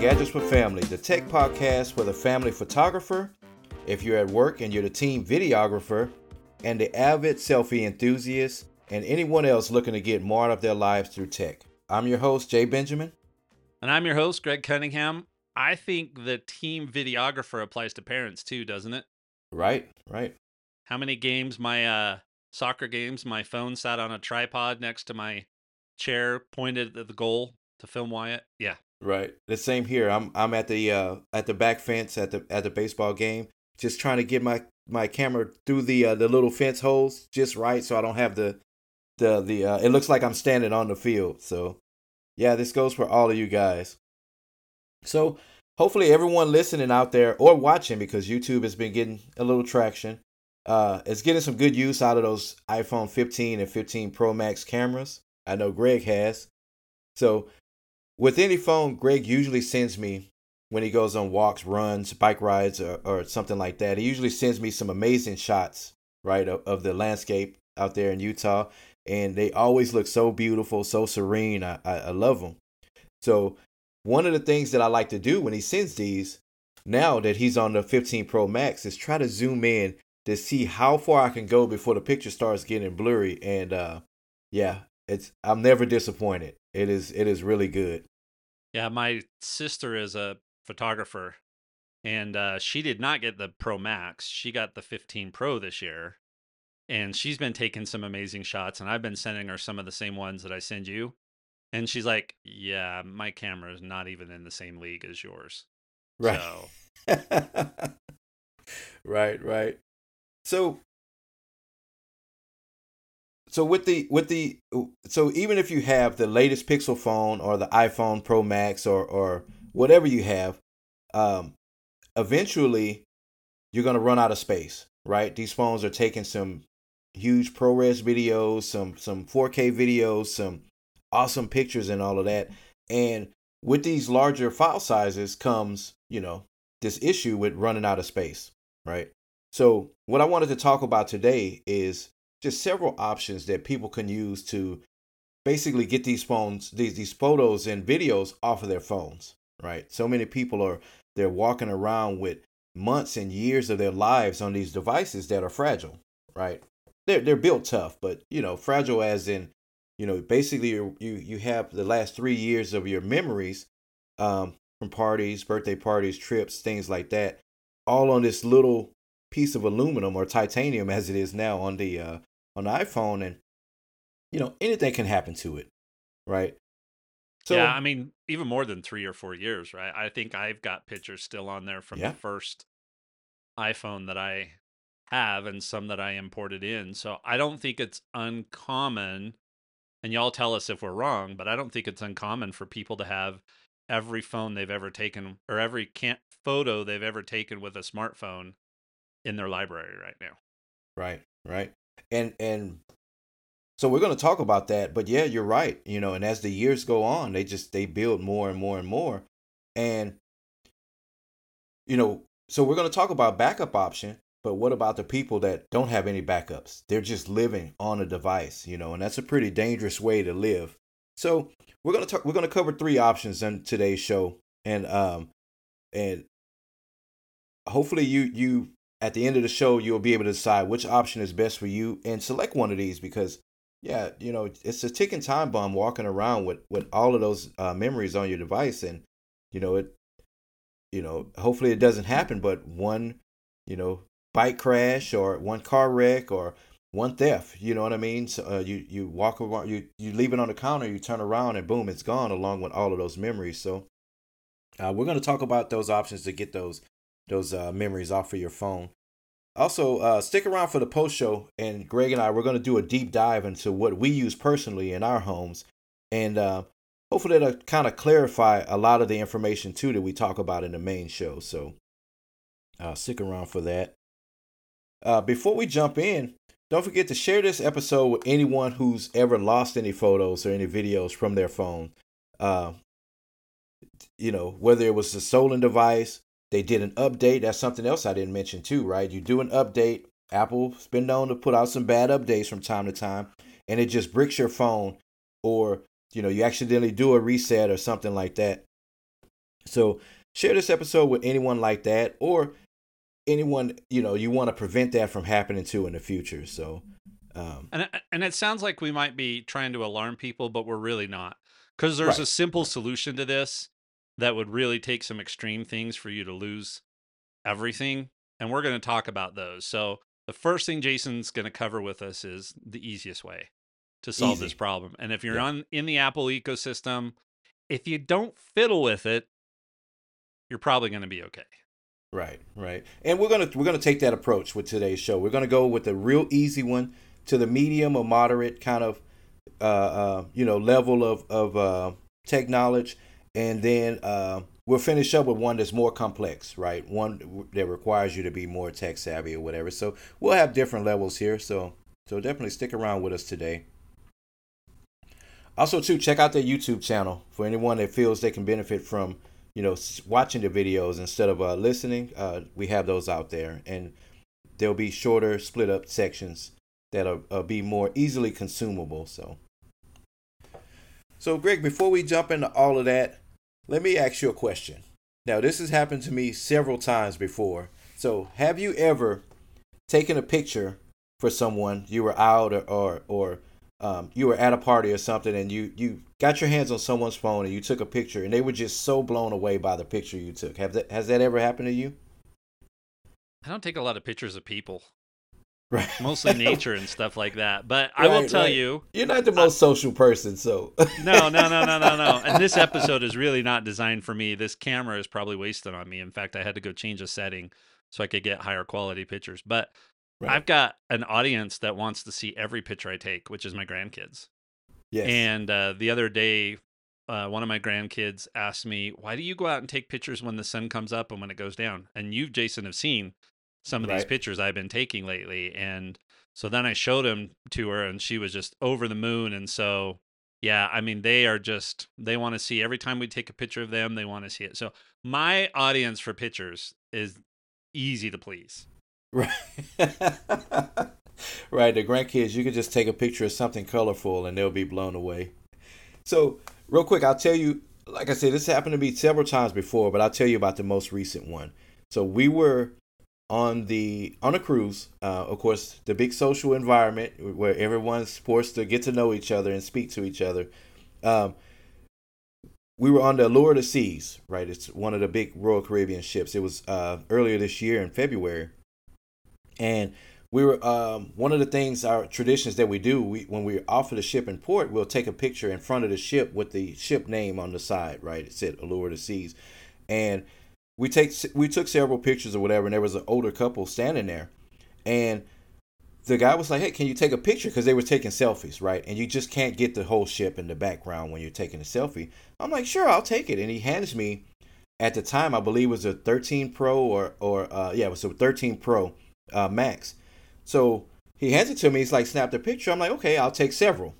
Gadgets for Family, the tech podcast for the family photographer, if you're at work and you're the team videographer, and the avid selfie enthusiast, and anyone else looking to get more out of their lives through tech. I'm your host, Jay Benjamin. And I'm your host, Greg Cunningham. I think the team videographer applies to parents too, doesn't it? Right, right. How many games, my uh, soccer games, my phone sat on a tripod next to my chair, pointed at the goal to film Wyatt? Yeah. Right. The same here. I'm I'm at the uh at the back fence at the at the baseball game, just trying to get my my camera through the uh, the little fence holes just right so I don't have the the the uh, it looks like I'm standing on the field. So yeah, this goes for all of you guys. So hopefully everyone listening out there or watching because YouTube has been getting a little traction. Uh, is getting some good use out of those iPhone 15 and 15 Pro Max cameras. I know Greg has. So with any phone, Greg usually sends me when he goes on walks, runs, bike rides, or, or something like that. He usually sends me some amazing shots, right, of, of the landscape out there in Utah and they always look so beautiful, so serene. I, I, I love them. So one of the things that I like to do when he sends these, now that he's on the 15 Pro Max, is try to zoom in to see how far I can go before the picture starts getting blurry. And uh, yeah, it's I'm never disappointed. It is it is really good. Yeah, my sister is a photographer, and uh, she did not get the Pro Max. She got the 15 Pro this year, and she's been taking some amazing shots and i've been sending her some of the same ones that i send you and she's like yeah my camera is not even in the same league as yours right so. right right so so with the with the so even if you have the latest pixel phone or the iphone pro max or or whatever you have um eventually you're going to run out of space right these phones are taking some huge ProRes videos, some some 4K videos, some awesome pictures and all of that. And with these larger file sizes comes, you know, this issue with running out of space, right? So, what I wanted to talk about today is just several options that people can use to basically get these phones, these these photos and videos off of their phones, right? So many people are they're walking around with months and years of their lives on these devices that are fragile, right? they're they're built tough, but you know, fragile as in, you know, basically you you have the last three years of your memories, um, from parties, birthday parties, trips, things like that, all on this little piece of aluminum or titanium as it is now on the uh, on the iPhone, and you know anything can happen to it, right? So, yeah, I mean, even more than three or four years, right? I think I've got pictures still on there from yeah. the first iPhone that I have and some that I imported in. So I don't think it's uncommon, and y'all tell us if we're wrong, but I don't think it's uncommon for people to have every phone they've ever taken or every can- photo they've ever taken with a smartphone in their library right now. Right, right. And and so we're going to talk about that, but yeah, you're right. You know, and as the years go on, they just they build more and more and more. And you know, so we're going to talk about backup option but what about the people that don't have any backups? They're just living on a device, you know, and that's a pretty dangerous way to live. So we're gonna talk. We're gonna cover three options in today's show, and um, and hopefully you you at the end of the show you'll be able to decide which option is best for you and select one of these because yeah, you know it's a ticking time bomb walking around with with all of those uh, memories on your device, and you know it, you know hopefully it doesn't happen, but one you know bike crash or one car wreck or one theft. You know what I mean? So, uh, you you walk around, you you leave it on the counter, you turn around, and boom, it's gone along with all of those memories. So uh, we're going to talk about those options to get those those uh, memories off of your phone. Also, uh, stick around for the post show, and Greg and I we're going to do a deep dive into what we use personally in our homes, and uh, hopefully that'll kind of clarify a lot of the information too that we talk about in the main show. So uh, stick around for that. Uh, before we jump in, don't forget to share this episode with anyone who's ever lost any photos or any videos from their phone. Uh, you know, whether it was a stolen device, they did an update. That's something else I didn't mention too, right? You do an update. Apple's been known to put out some bad updates from time to time, and it just bricks your phone, or you know, you accidentally do a reset or something like that. So share this episode with anyone like that or anyone you know you want to prevent that from happening to in the future. So um, and and it sounds like we might be trying to alarm people, but we're really not because there's right. a simple solution to this that would really take some extreme things for you to lose everything, and we're going to talk about those. So the first thing Jason's going to cover with us is the easiest way to solve Easy. this problem. And if you're yeah. on in the Apple ecosystem, if you don't fiddle with it, you're probably going to be okay. Right, right. And we're gonna we're gonna take that approach with today's show. We're gonna go with the real easy one to the medium or moderate kind of uh, uh you know level of of uh, tech knowledge, and then uh, we'll finish up with one that's more complex, right? One that requires you to be more tech savvy or whatever. So we'll have different levels here. So so definitely stick around with us today. Also, too, check out their YouTube channel for anyone that feels they can benefit from, you know, watching the videos instead of uh, listening. Uh, we have those out there, and there'll be shorter, split up sections that'll uh, be more easily consumable. So, so Greg, before we jump into all of that, let me ask you a question. Now, this has happened to me several times before. So, have you ever taken a picture for someone you were out or or, or um, you were at a party or something and you you got your hands on someone's phone and you took a picture and they were just so blown away by the picture you took. Have that has that ever happened to you? I don't take a lot of pictures of people. Right. Mostly nature and stuff like that. But I will tell right. you You're not the most I, social person, so No, no, no, no, no, no. And this episode is really not designed for me. This camera is probably wasted on me. In fact, I had to go change a setting so I could get higher quality pictures. But right. I've got an audience that wants to see every picture I take, which is my grandkids. Yes. And uh, the other day, uh, one of my grandkids asked me, "Why do you go out and take pictures when the sun comes up and when it goes down?" And you, Jason, have seen some of right. these pictures I've been taking lately. And so then I showed them to her and she was just over the moon. And so, yeah, I mean, they are just, they want to see every time we take a picture of them, they want to see it. So my audience for pictures is easy to please. Right. right. The grandkids, you can just take a picture of something colorful and they'll be blown away. So, real quick, I'll tell you, like I said, this happened to me several times before, but I'll tell you about the most recent one. So, we were on the on a cruise. Uh, of course, the big social environment where everyone's forced to get to know each other and speak to each other. Um, we were on the Allure of the Seas, right? It's one of the big Royal Caribbean ships. It was uh, earlier this year in February, and we were um, one of the things our traditions that we do. We when we offer the ship in port, we'll take a picture in front of the ship with the ship name on the side, right? It said Allure of the Seas, and we take we took several pictures or whatever, and there was an older couple standing there, and the guy was like, "Hey, can you take a picture?" Because they were taking selfies, right? And you just can't get the whole ship in the background when you're taking a selfie. I'm like, "Sure, I'll take it." And he hands me, at the time, I believe it was a 13 Pro or or uh, yeah, it was a 13 Pro uh, Max. So he hands it to me. He's like, "Snap the picture." I'm like, "Okay, I'll take several."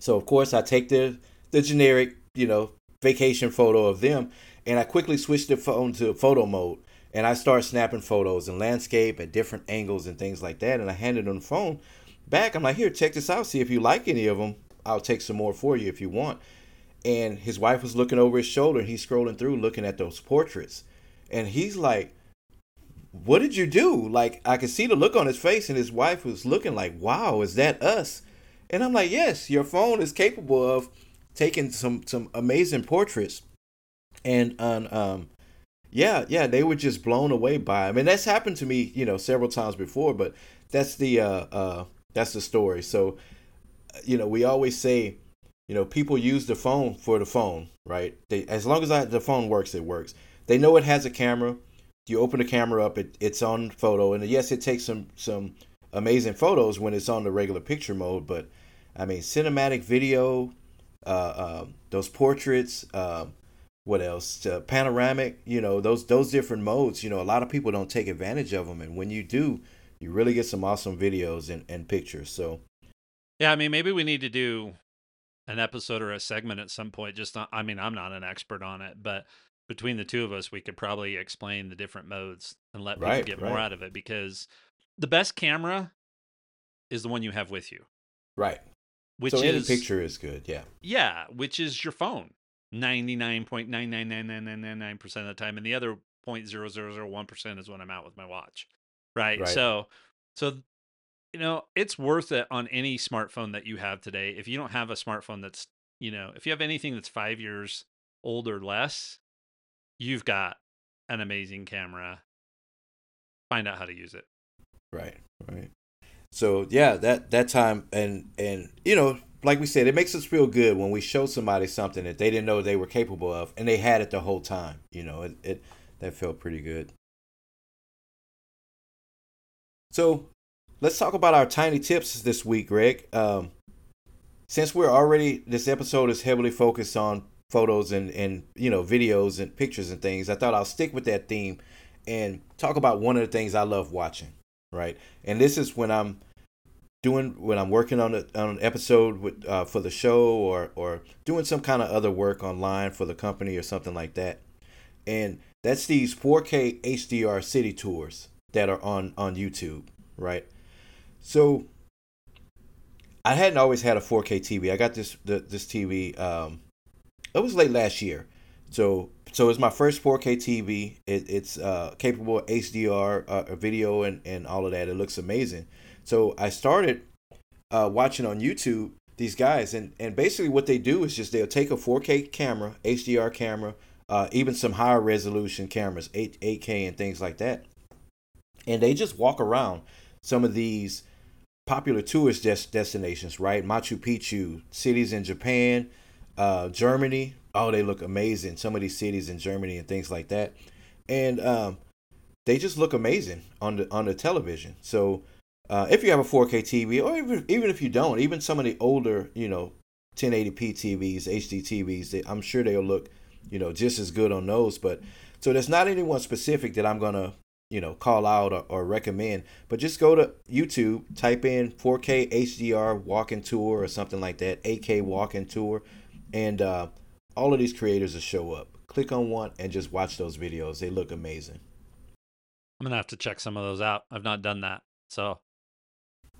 So of course, I take the the generic, you know, vacation photo of them, and I quickly switched the phone to photo mode and I started snapping photos and landscape at different angles and things like that. And I handed him the phone back. I'm like, here, check this out. See if you like any of them. I'll take some more for you if you want. And his wife was looking over his shoulder and he's scrolling through looking at those portraits. And he's like, what did you do? Like, I could see the look on his face, and his wife was looking like, wow, is that us? And I'm like, yes, your phone is capable of taking some some amazing portraits and on um yeah yeah they were just blown away by I mean that's happened to me you know several times before but that's the uh uh that's the story. So you know we always say you know people use the phone for the phone right? They as long as I, the phone works it works. They know it has a camera. You open the camera up it, it's on photo. And yes it takes some some amazing photos when it's on the regular picture mode but i mean cinematic video uh, uh those portraits uh, what else? Uh, panoramic you know those those different modes you know a lot of people don't take advantage of them and when you do you really get some awesome videos and, and pictures so. Yeah i mean maybe we need to do an episode or a segment at some point just not, i mean i'm not an expert on it but between the two of us we could probably explain the different modes and let people right, get right. more out of it because the best camera is the one you have with you. Right. Which so is, any picture is good yeah. Yeah which is your phone 99.9999999% of the time and the other 0.0001% is when I'm out with my watch. Right? right? So so you know, it's worth it on any smartphone that you have today. If you don't have a smartphone that's, you know, if you have anything that's 5 years old or less, you've got an amazing camera. Find out how to use it. Right, right. So yeah, that that time and and you know, like we said, it makes us feel good when we show somebody something that they didn't know they were capable of, and they had it the whole time. You know, it, it that felt pretty good. So let's talk about our tiny tips this week, Greg. Um, since we're already this episode is heavily focused on photos and and you know videos and pictures and things, I thought I'll stick with that theme and talk about one of the things I love watching. Right, and this is when I'm doing when I'm working on, a, on an episode with, uh, for the show or or doing some kind of other work online for the company or something like that. And that's these 4K HDR city tours that are on on YouTube, right? So I hadn't always had a 4K TV. I got this the, this TV. Um, it was late last year, so so it's my first 4K TV. It, it's uh, capable of HDR uh, video and and all of that. It looks amazing. So I started uh, watching on YouTube these guys, and and basically what they do is just they'll take a 4K camera, HDR camera, uh, even some higher resolution cameras, 8 8K and things like that, and they just walk around some of these popular tourist des- destinations, right? Machu Picchu, cities in Japan, uh, Germany. Oh, they look amazing. Some of these cities in Germany and things like that, and um, they just look amazing on the on the television. So uh, if you have a 4K TV, or even even if you don't, even some of the older, you know, 1080p TVs, HD TVs, they, I'm sure they'll look, you know, just as good on those. But so there's not anyone specific that I'm gonna, you know, call out or, or recommend. But just go to YouTube, type in 4K HDR walking tour or something like that, 8K walking tour, and uh, all of these creators will show up. Click on one and just watch those videos. They look amazing. I'm gonna have to check some of those out. I've not done that, so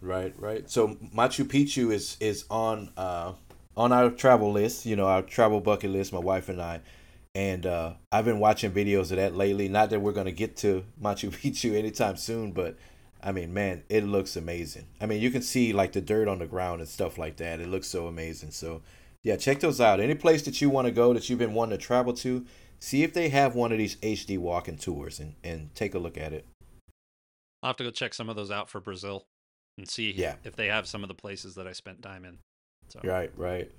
Right, right. So Machu Picchu is is on uh on our travel list, you know, our travel bucket list, my wife and I. And uh I've been watching videos of that lately. Not that we're gonna get to Machu Picchu anytime soon, but I mean, man, it looks amazing. I mean, you can see like the dirt on the ground and stuff like that. It looks so amazing. So, yeah, check those out. Any place that you want to go that you've been wanting to travel to, see if they have one of these HD walking tours and, and take a look at it. I'll have to go check some of those out for Brazil and see yeah. if they have some of the places that I spent time in. So. Right, right.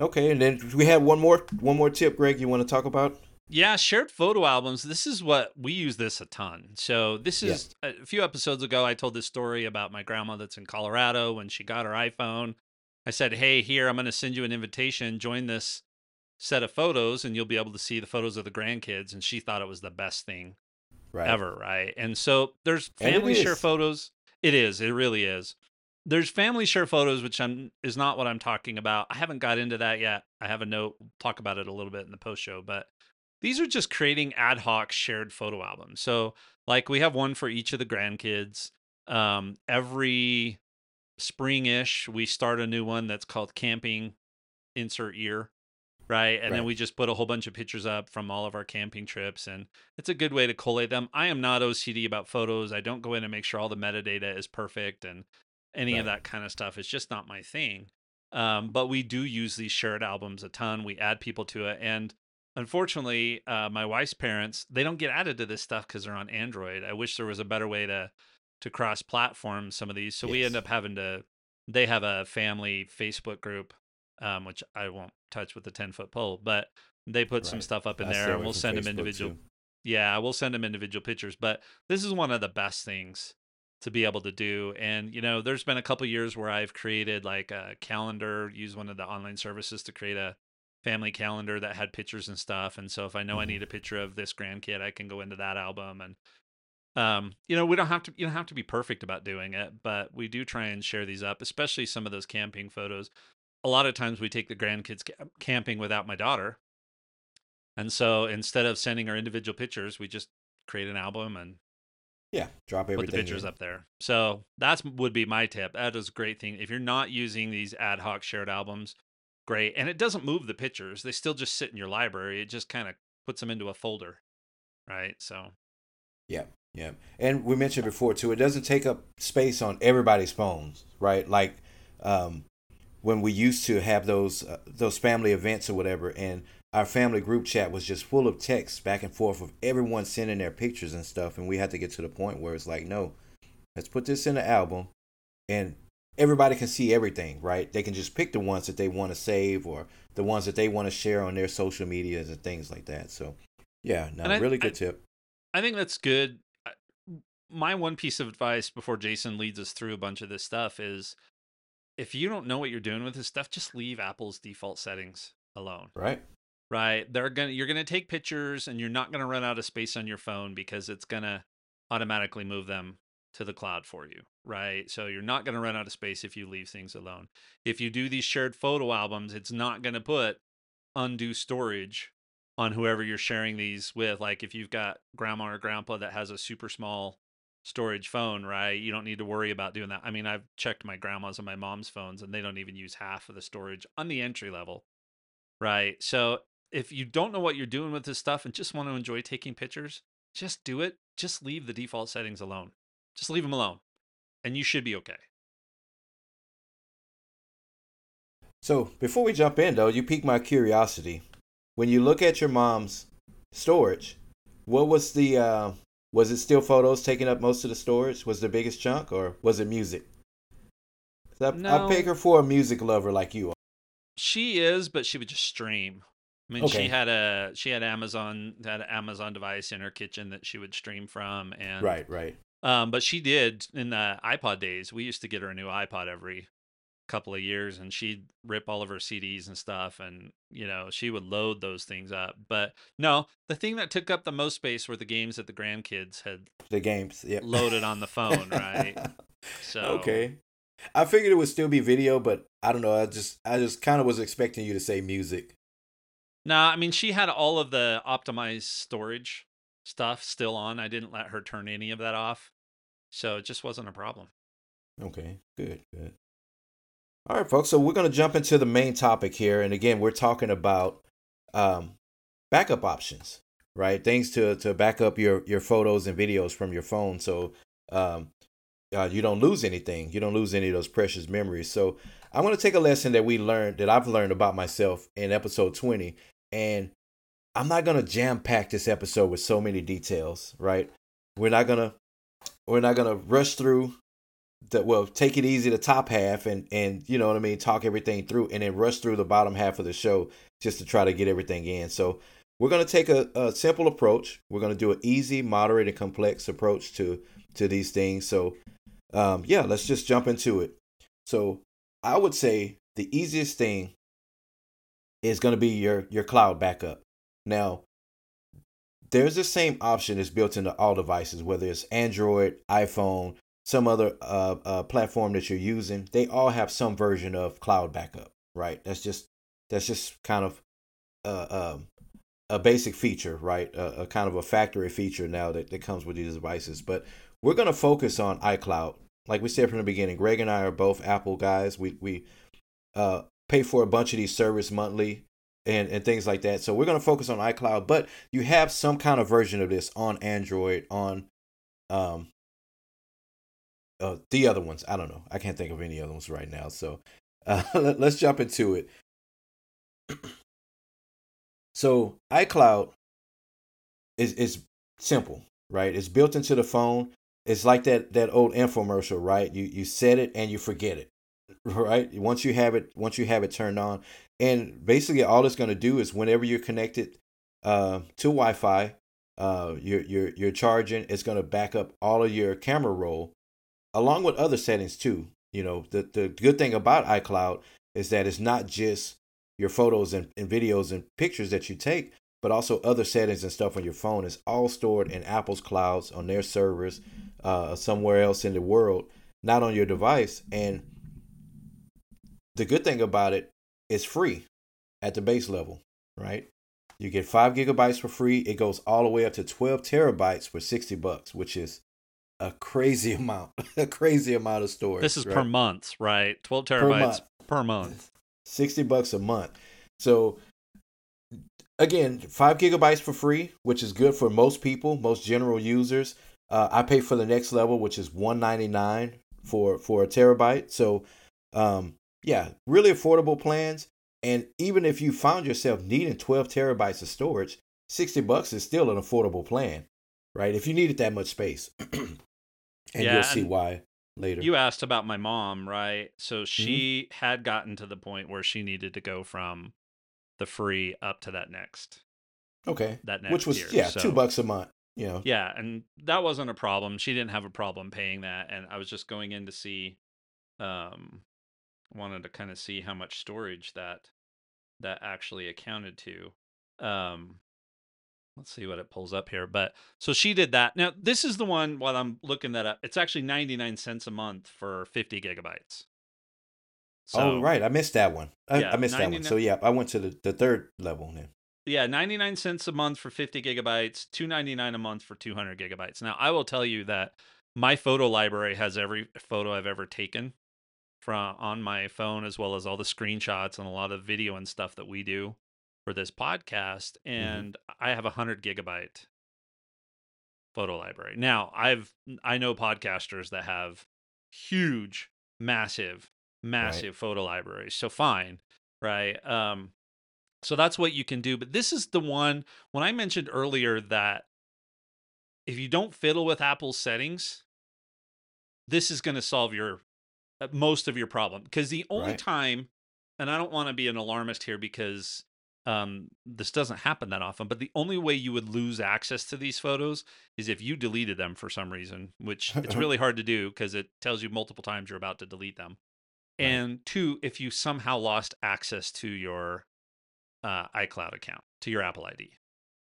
Okay, and then we have one more one more tip, Greg. You want to talk about? Yeah, shared photo albums. This is what we use this a ton. So this is yeah. a few episodes ago. I told this story about my grandma that's in Colorado when she got her iPhone. I said, "Hey, here I'm going to send you an invitation. Join this set of photos, and you'll be able to see the photos of the grandkids." And she thought it was the best thing right. ever, right? And so there's family share photos. It is. It really is. There's family share photos, which I'm, is not what I'm talking about. I haven't got into that yet. I have a note. We'll talk about it a little bit in the post show, but these are just creating ad hoc shared photo albums. So, like, we have one for each of the grandkids. Um, every spring-ish, we start a new one that's called Camping Insert Year right? And right. then we just put a whole bunch of pictures up from all of our camping trips, and it's a good way to collate them. I am not OCD about photos. I don't go in and make sure all the metadata is perfect and any right. of that kind of stuff. It's just not my thing. Um, but we do use these shared albums a ton. We add people to it, and unfortunately, uh, my wife's parents they don't get added to this stuff because they're on Android. I wish there was a better way to to cross platform some of these. So yes. we end up having to. They have a family Facebook group um, which I won't touch with the 10 foot pole, but they put right. some stuff up in I there and we'll send Facebook them individual. Too. Yeah, we'll send them individual pictures, but this is one of the best things to be able to do. And, you know, there's been a couple years where I've created like a calendar, use one of the online services to create a family calendar that had pictures and stuff. And so if I know mm-hmm. I need a picture of this grandkid, I can go into that album and um, you know, we don't have to you don't have to be perfect about doing it, but we do try and share these up, especially some of those camping photos a lot of times we take the grandkids camping without my daughter. And so instead of sending our individual pictures, we just create an album and yeah, drop everything. Put the pictures in. up there. So that's would be my tip. That is a great thing. If you're not using these ad hoc shared albums, great. And it doesn't move the pictures. They still just sit in your library. It just kind of puts them into a folder. Right. So Yeah. Yeah. And we mentioned before too, it doesn't take up space on everybody's phones, right? Like um when we used to have those uh, those family events or whatever and our family group chat was just full of texts back and forth of everyone sending their pictures and stuff and we had to get to the point where it's like no let's put this in the album and everybody can see everything right? They can just pick the ones that they want to save or the ones that they want to share on their social medias and things like that. So yeah no I, really good I, tip. I think that's good. My one piece of advice before jason leads us through a bunch of this stuff is if you don't know what you're doing with this stuff just leave apple's default settings alone right right? They're gonna you're gonna take pictures and you're not gonna run out of space on your phone because it's gonna automatically move them to the cloud for you, right? So you're not gonna run out of space if you leave things alone. If you do these shared photo albums, it's not gonna put undue storage on whoever you're sharing these with. Like if you've got grandma or grandpa that has a super small storage phone, right? You don't need to worry about doing that. I mean, I've checked my grandma's and my mom's phones and they don't even use half of the storage on the entry level. Right. So if you don't know what you're doing with this stuff and just want to enjoy taking pictures, just do it. Just leave the default settings alone. Just leave them alone. And you should be okay. So, before we jump in, though, you piqued my curiosity. When you look at your mom's storage, what was the, uh, was it still photos taking up most of the storage? Was the biggest chunk, or was it music? I, no. I pick her for a music lover like you are. She is, but she would just stream. I mean, okay. she had a she had Amazon had an Amazon device in her kitchen that she would stream from, and right, right. Um, but she did in the iPod days. We used to get her a new iPod every couple of years, and she'd rip all of her CDs and stuff, and you know she would load those things up. But no, the thing that took up the most space were the games that the grandkids had the games yep. loaded on the phone, right? So okay, I figured it would still be video, but I don't know. I just I just kind of was expecting you to say music. No, I mean she had all of the optimized storage stuff still on. I didn't let her turn any of that off. So it just wasn't a problem. Okay, good, good. All right, folks. So we're going to jump into the main topic here, and again, we're talking about um, backup options, right? Things to to back up your your photos and videos from your phone, so um, uh, you don't lose anything. You don't lose any of those precious memories. So I'm going to take a lesson that we learned that I've learned about myself in episode 20, and I'm not gonna jam pack this episode with so many details, right? We're not gonna we're not gonna rush through the well, take it easy the top half and and you know what I mean, talk everything through and then rush through the bottom half of the show just to try to get everything in. So we're gonna take a, a simple approach. We're gonna do an easy, moderate, and complex approach to to these things. So um yeah, let's just jump into it. So I would say the easiest thing is going to be your your cloud backup. Now, there's the same option that's built into all devices, whether it's Android, iPhone, some other uh, uh, platform that you're using. They all have some version of cloud backup, right? That's just that's just kind of uh, um, a basic feature, right? A, a, kind of a factory feature now that, that comes with these devices. But we're going to focus on iCloud. Like we said from the beginning, Greg and I are both Apple guys. We we uh, pay for a bunch of these service monthly and, and things like that. So we're going to focus on iCloud, but you have some kind of version of this on Android, on um, uh, the other ones. I don't know. I can't think of any other ones right now. So uh, let, let's jump into it. so iCloud is is simple, right? It's built into the phone. It's like that that old infomercial, right? You you set it and you forget it right once you have it once you have it turned on and basically all it's going to do is whenever you're connected uh, to wi-fi uh, you're, you're, you're charging it's going to back up all of your camera roll along with other settings too you know the, the good thing about icloud is that it's not just your photos and, and videos and pictures that you take but also other settings and stuff on your phone is all stored in apple's clouds on their servers uh, somewhere else in the world not on your device and the good thing about it is free at the base level, right? You get five gigabytes for free. It goes all the way up to 12 terabytes for 60 bucks, which is a crazy amount, a crazy amount of storage. This is right? per month, right? 12 terabytes per month. Per month. 60 bucks a month. So again, five gigabytes for free, which is good for most people, most general users. Uh, I pay for the next level, which is 199 for for a terabyte. So um, yeah, really affordable plans. And even if you found yourself needing 12 terabytes of storage, 60 bucks is still an affordable plan, right? If you needed that much space. and yeah, you'll see why later. You asked about my mom, right? So mm-hmm. she mm-hmm. had gotten to the point where she needed to go from the free up to that next. Okay. That next Which was tier. yeah, so, 2 bucks a month, you know. Yeah, and that wasn't a problem. She didn't have a problem paying that and I was just going in to see um wanted to kind of see how much storage that that actually accounted to. Um, let's see what it pulls up here. But so she did that. Now this is the one. While I'm looking that up, it's actually 99 cents a month for 50 gigabytes. Oh, so, oh right, I missed that one. I, yeah, I missed that one. So yeah, I went to the, the third level then. Yeah, 99 cents a month for 50 gigabytes, 299 a month for 200 gigabytes. Now, I will tell you that my photo library has every photo I've ever taken from on my phone as well as all the screenshots and a lot of video and stuff that we do for this podcast mm-hmm. and mm-hmm. I have a 100 gigabyte photo library. Now, I've I know podcasters that have huge massive massive right. photo libraries. So fine, right? Um so that's what you can do, but this is the one when I mentioned earlier that if you don't fiddle with Apple's settings, this is going to solve your uh, most of your problem because the only right. time and i don't want to be an alarmist here because um, this doesn't happen that often but the only way you would lose access to these photos is if you deleted them for some reason which it's really hard to do because it tells you multiple times you're about to delete them right. and two if you somehow lost access to your uh, icloud account to your apple id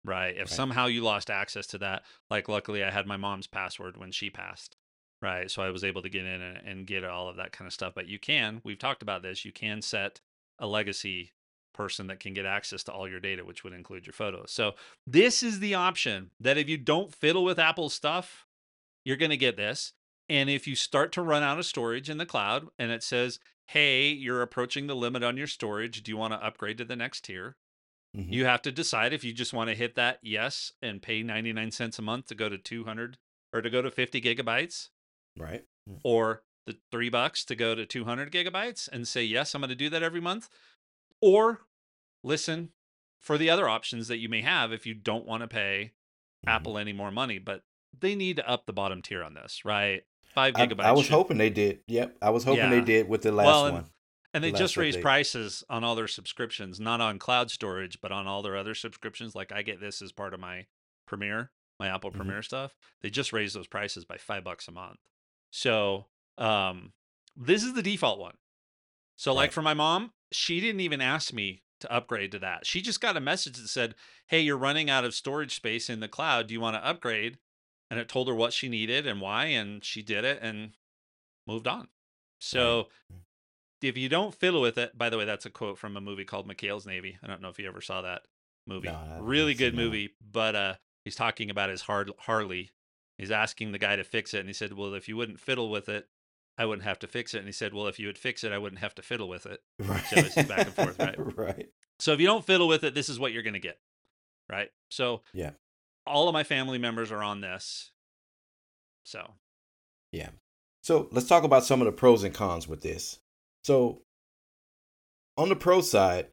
right if right. somehow you lost access to that like luckily i had my mom's password when she passed right? So I was able to get in and, and get all of that kind of stuff. But you can, we've talked about this, you can set a legacy person that can get access to all your data, which would include your photos. So this is the option that if you don't fiddle with Apple's stuff, you're going to get this. And if you start to run out of storage in the cloud and it says, hey, you're approaching the limit on your storage, do you want to upgrade to the next tier? Mm-hmm. You have to decide if you just want to hit that yes and pay 99 cents a month to go to 200 or to go to 50 gigabytes Right. Mm. Or the three bucks to go to 200 gigabytes and say, yes, I'm going to do that every month. Or listen for the other options that you may have if you don't want to pay mm-hmm. Apple any more money. But they need to up the bottom tier on this, right? Five gigabytes. I, I was should... hoping they did. Yep. I was hoping yeah. they did with the last well, and, one. And they the just raised update. prices on all their subscriptions, not on cloud storage, but on all their other subscriptions. Like I get this as part of my Premier, my Apple mm-hmm. Premier stuff. They just raised those prices by five bucks a month. So um, this is the default one. So right. like for my mom, she didn't even ask me to upgrade to that. She just got a message that said, "Hey, you're running out of storage space in the cloud. Do you want to upgrade?" And it told her what she needed and why, and she did it and moved on. So. If you don't fiddle with it, by the way, that's a quote from a movie called McHale's Navy. I don't know if you ever saw that movie. No, really good movie, but uh, he's talking about his hard Harley He's asking the guy to fix it, and he said, "Well, if you wouldn't fiddle with it, I wouldn't have to fix it." And he said, "Well, if you would fix it, I wouldn't have to fiddle with it." Right. So it's back and forth, right? right. So if you don't fiddle with it, this is what you're going to get, right? So yeah, all of my family members are on this. So yeah. So let's talk about some of the pros and cons with this. So on the pro side,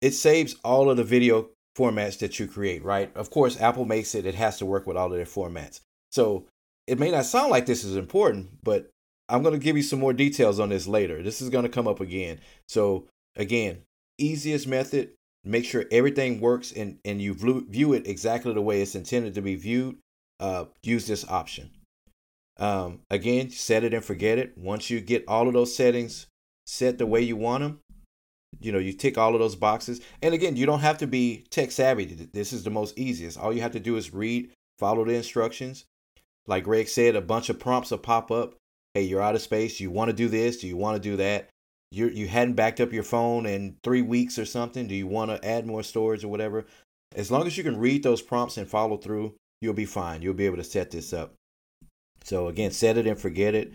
it saves all of the video formats that you create, right? Of course, Apple makes it, it has to work with all of their formats. So it may not sound like this is important, but I'm going to give you some more details on this later. This is going to come up again. So, again, easiest method make sure everything works and, and you view it exactly the way it's intended to be viewed. Uh, use this option. Um, again, set it and forget it. Once you get all of those settings set the way you want them, you know you tick all of those boxes and again you don't have to be tech savvy this is the most easiest all you have to do is read follow the instructions like greg said a bunch of prompts will pop up hey you're out of space Do you want to do this do you want to do that you you hadn't backed up your phone in three weeks or something do you want to add more storage or whatever as long as you can read those prompts and follow through you'll be fine you'll be able to set this up so again set it and forget it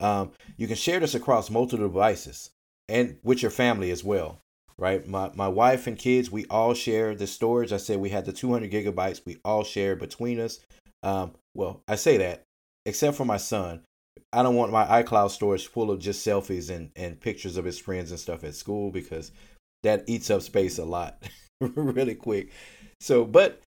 um, you can share this across multiple devices and with your family as well, right? My my wife and kids, we all share the storage. I said we had the 200 gigabytes. We all share between us. Um, well, I say that except for my son. I don't want my iCloud storage full of just selfies and, and pictures of his friends and stuff at school because that eats up space a lot really quick. So, but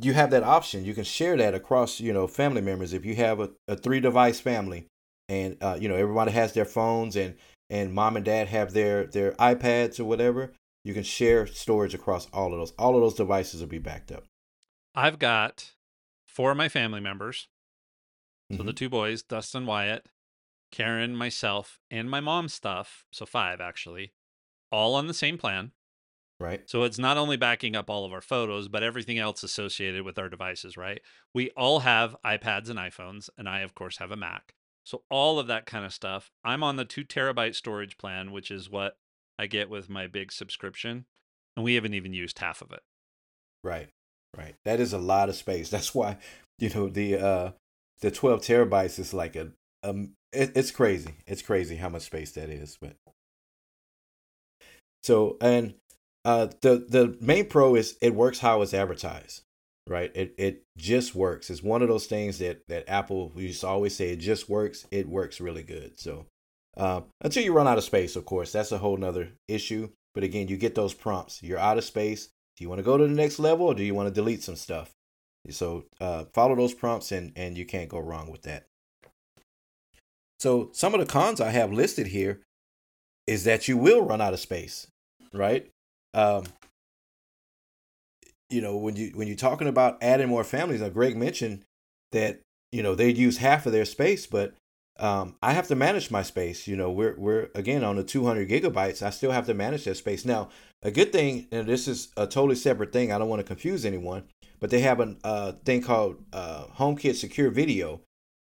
you have that option. You can share that across, you know, family members. If you have a, a three device family and, uh, you know, everybody has their phones and, and mom and dad have their, their iPads or whatever, you can share storage across all of those. All of those devices will be backed up. I've got four of my family members. So mm-hmm. the two boys, Dustin Wyatt, Karen, myself, and my mom's stuff. So five actually, all on the same plan. Right. So it's not only backing up all of our photos, but everything else associated with our devices, right? We all have iPads and iPhones, and I, of course, have a Mac. So all of that kind of stuff. I'm on the two terabyte storage plan, which is what I get with my big subscription. And we haven't even used half of it. Right. Right. That is a lot of space. That's why, you know, the uh the 12 terabytes is like a um it, it's crazy. It's crazy how much space that is, but so and uh, the the main pro is it works how it's advertised, right? It it just works. It's one of those things that that Apple we used to always say it just works. It works really good. So um, until you run out of space, of course, that's a whole nother issue. But again, you get those prompts. You're out of space. Do you want to go to the next level, or do you want to delete some stuff? So uh, follow those prompts, and and you can't go wrong with that. So some of the cons I have listed here is that you will run out of space, right? Um, you know, when you when you're talking about adding more families, now Greg mentioned that you know they'd use half of their space, but um, I have to manage my space. You know, we're we're again on the 200 gigabytes. I still have to manage that space. Now, a good thing, and this is a totally separate thing. I don't want to confuse anyone, but they have a uh, thing called uh, HomeKit Secure Video.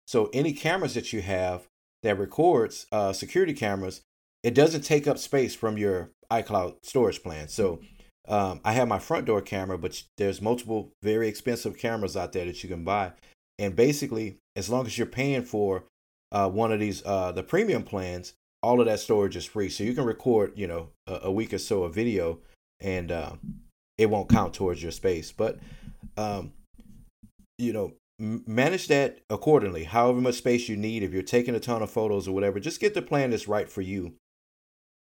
So any cameras that you have that records uh, security cameras, it doesn't take up space from your iCloud storage plan. So um, I have my front door camera, but there's multiple very expensive cameras out there that you can buy. And basically, as long as you're paying for uh, one of these uh, the premium plans, all of that storage is free. So you can record, you know, a, a week or so of video, and uh, it won't count towards your space. But um, you know, manage that accordingly. However much space you need, if you're taking a ton of photos or whatever, just get the plan that's right for you.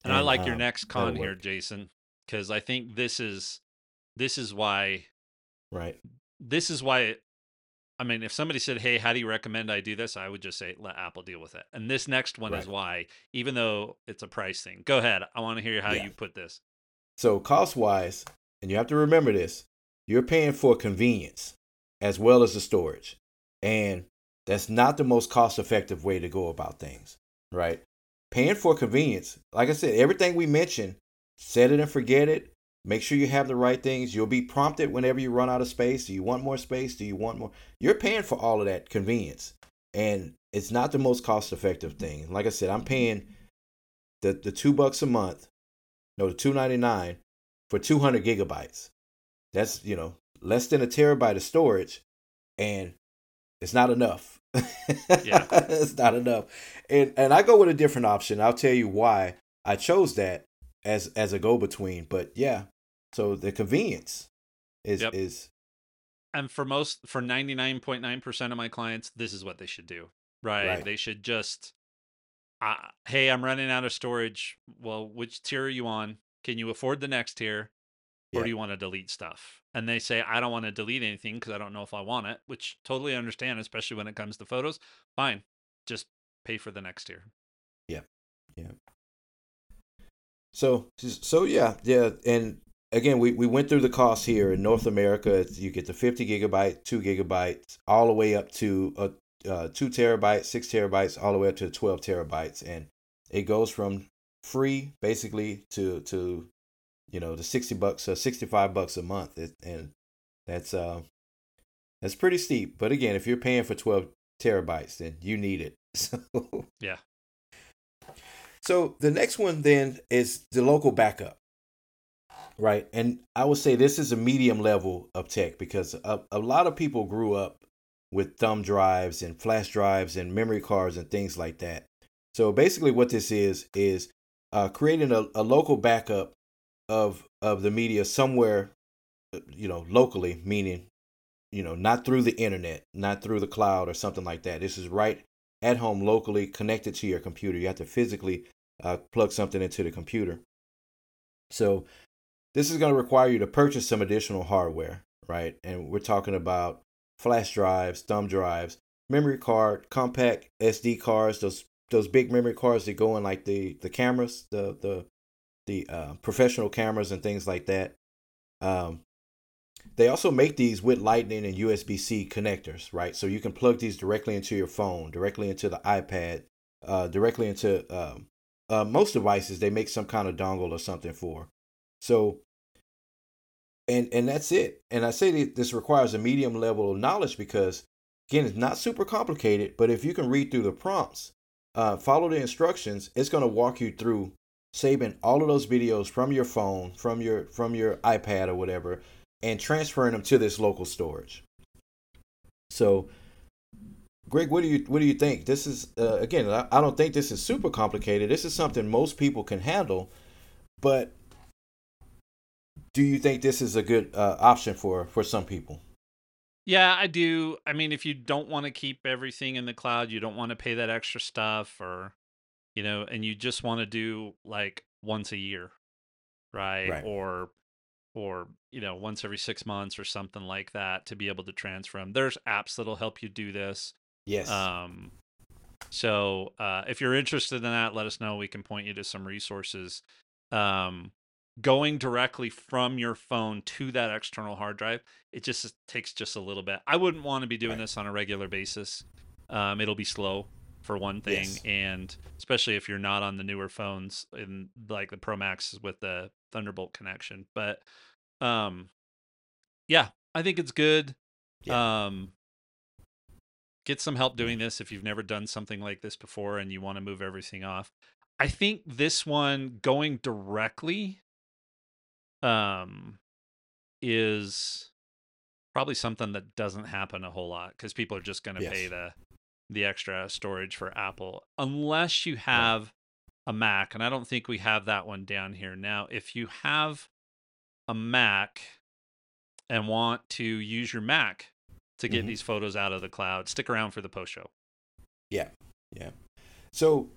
And, and I like your um, next con here, Jason, because I think this is this is why right. This is why I mean, if somebody said, "Hey, how do you recommend I do this?" I would just say, "Let Apple deal with it." And this next one right. is why, even though it's a price thing. Go ahead. I want to hear how yeah. you put this. So, cost wise, and you have to remember this: you're paying for convenience as well as the storage, and that's not the most cost-effective way to go about things, right? paying for convenience. Like I said, everything we mentioned, set it and forget it. Make sure you have the right things. You'll be prompted whenever you run out of space. Do you want more space? Do you want more? You're paying for all of that convenience. And it's not the most cost effective thing. Like I said, I'm paying the, the two bucks a month, no, the two ninety nine for two hundred gigabytes. That's you know less than a terabyte of storage, and it's not enough yeah. it's not enough. And and I go with a different option. I'll tell you why I chose that as as a go between. But yeah. So the convenience is yep. is and for most for 99.9% of my clients this is what they should do right, right. they should just uh, hey i'm running out of storage well which tier are you on can you afford the next tier or do you want to delete stuff? And they say, I don't want to delete anything because I don't know if I want it, which totally understand, especially when it comes to photos. Fine, just pay for the next tier. Yeah, yeah. So, so yeah, yeah, and again, we, we went through the costs here in North America. You get the 50 gigabyte, two gigabytes, all the way up to a uh, two terabytes, six terabytes, all the way up to 12 terabytes, and it goes from free basically to to you know the 60 bucks uh, 65 bucks a month. It, and that's uh that's pretty steep. But again if you're paying for 12 terabytes then you need it. So yeah. So the next one then is the local backup right and i would say this is a medium level of tech because a, a lot of people grew up with thumb drives and flash drives and memory cards and things like that so basically what this is is uh, creating a, a local backup of of the media somewhere, you know, locally, meaning, you know, not through the internet, not through the cloud or something like that. This is right at home, locally connected to your computer. You have to physically uh, plug something into the computer. So this is going to require you to purchase some additional hardware, right? And we're talking about flash drives, thumb drives, memory card, compact SD cards, those those big memory cards that go in like the the cameras, the the the uh, professional cameras and things like that. Um, they also make these with Lightning and USB C connectors, right? So you can plug these directly into your phone, directly into the iPad, uh, directly into um, uh, most devices. They make some kind of dongle or something for. So, and and that's it. And I say that this requires a medium level of knowledge because again, it's not super complicated. But if you can read through the prompts, uh, follow the instructions, it's going to walk you through saving all of those videos from your phone, from your from your iPad or whatever, and transferring them to this local storage. So, Greg, what do you what do you think? This is uh, again, I, I don't think this is super complicated. This is something most people can handle, but do you think this is a good uh, option for for some people? Yeah, I do. I mean, if you don't want to keep everything in the cloud, you don't want to pay that extra stuff, or you know, and you just want to do like once a year, right? right? Or or you know once every six months or something like that to be able to transfer them. There's apps that'll help you do this. Yes. Um. So uh, if you're interested in that, let us know. We can point you to some resources. Um, going directly from your phone to that external hard drive, it just takes just a little bit. I wouldn't want to be doing right. this on a regular basis. Um, it'll be slow for one thing, yes. and especially if you're not on the newer phones in like the Pro Max with the Thunderbolt connection. But um, yeah, I think it's good. Yeah. Um, get some help doing this if you've never done something like this before and you want to move everything off. I think this one going directly um is probably something that doesn't happen a whole lot because people are just going to yes. pay the the extra storage for Apple unless you have a Mac and I don't think we have that one down here now if you have a Mac and want to use your Mac to get mm-hmm. these photos out of the cloud stick around for the post show yeah yeah so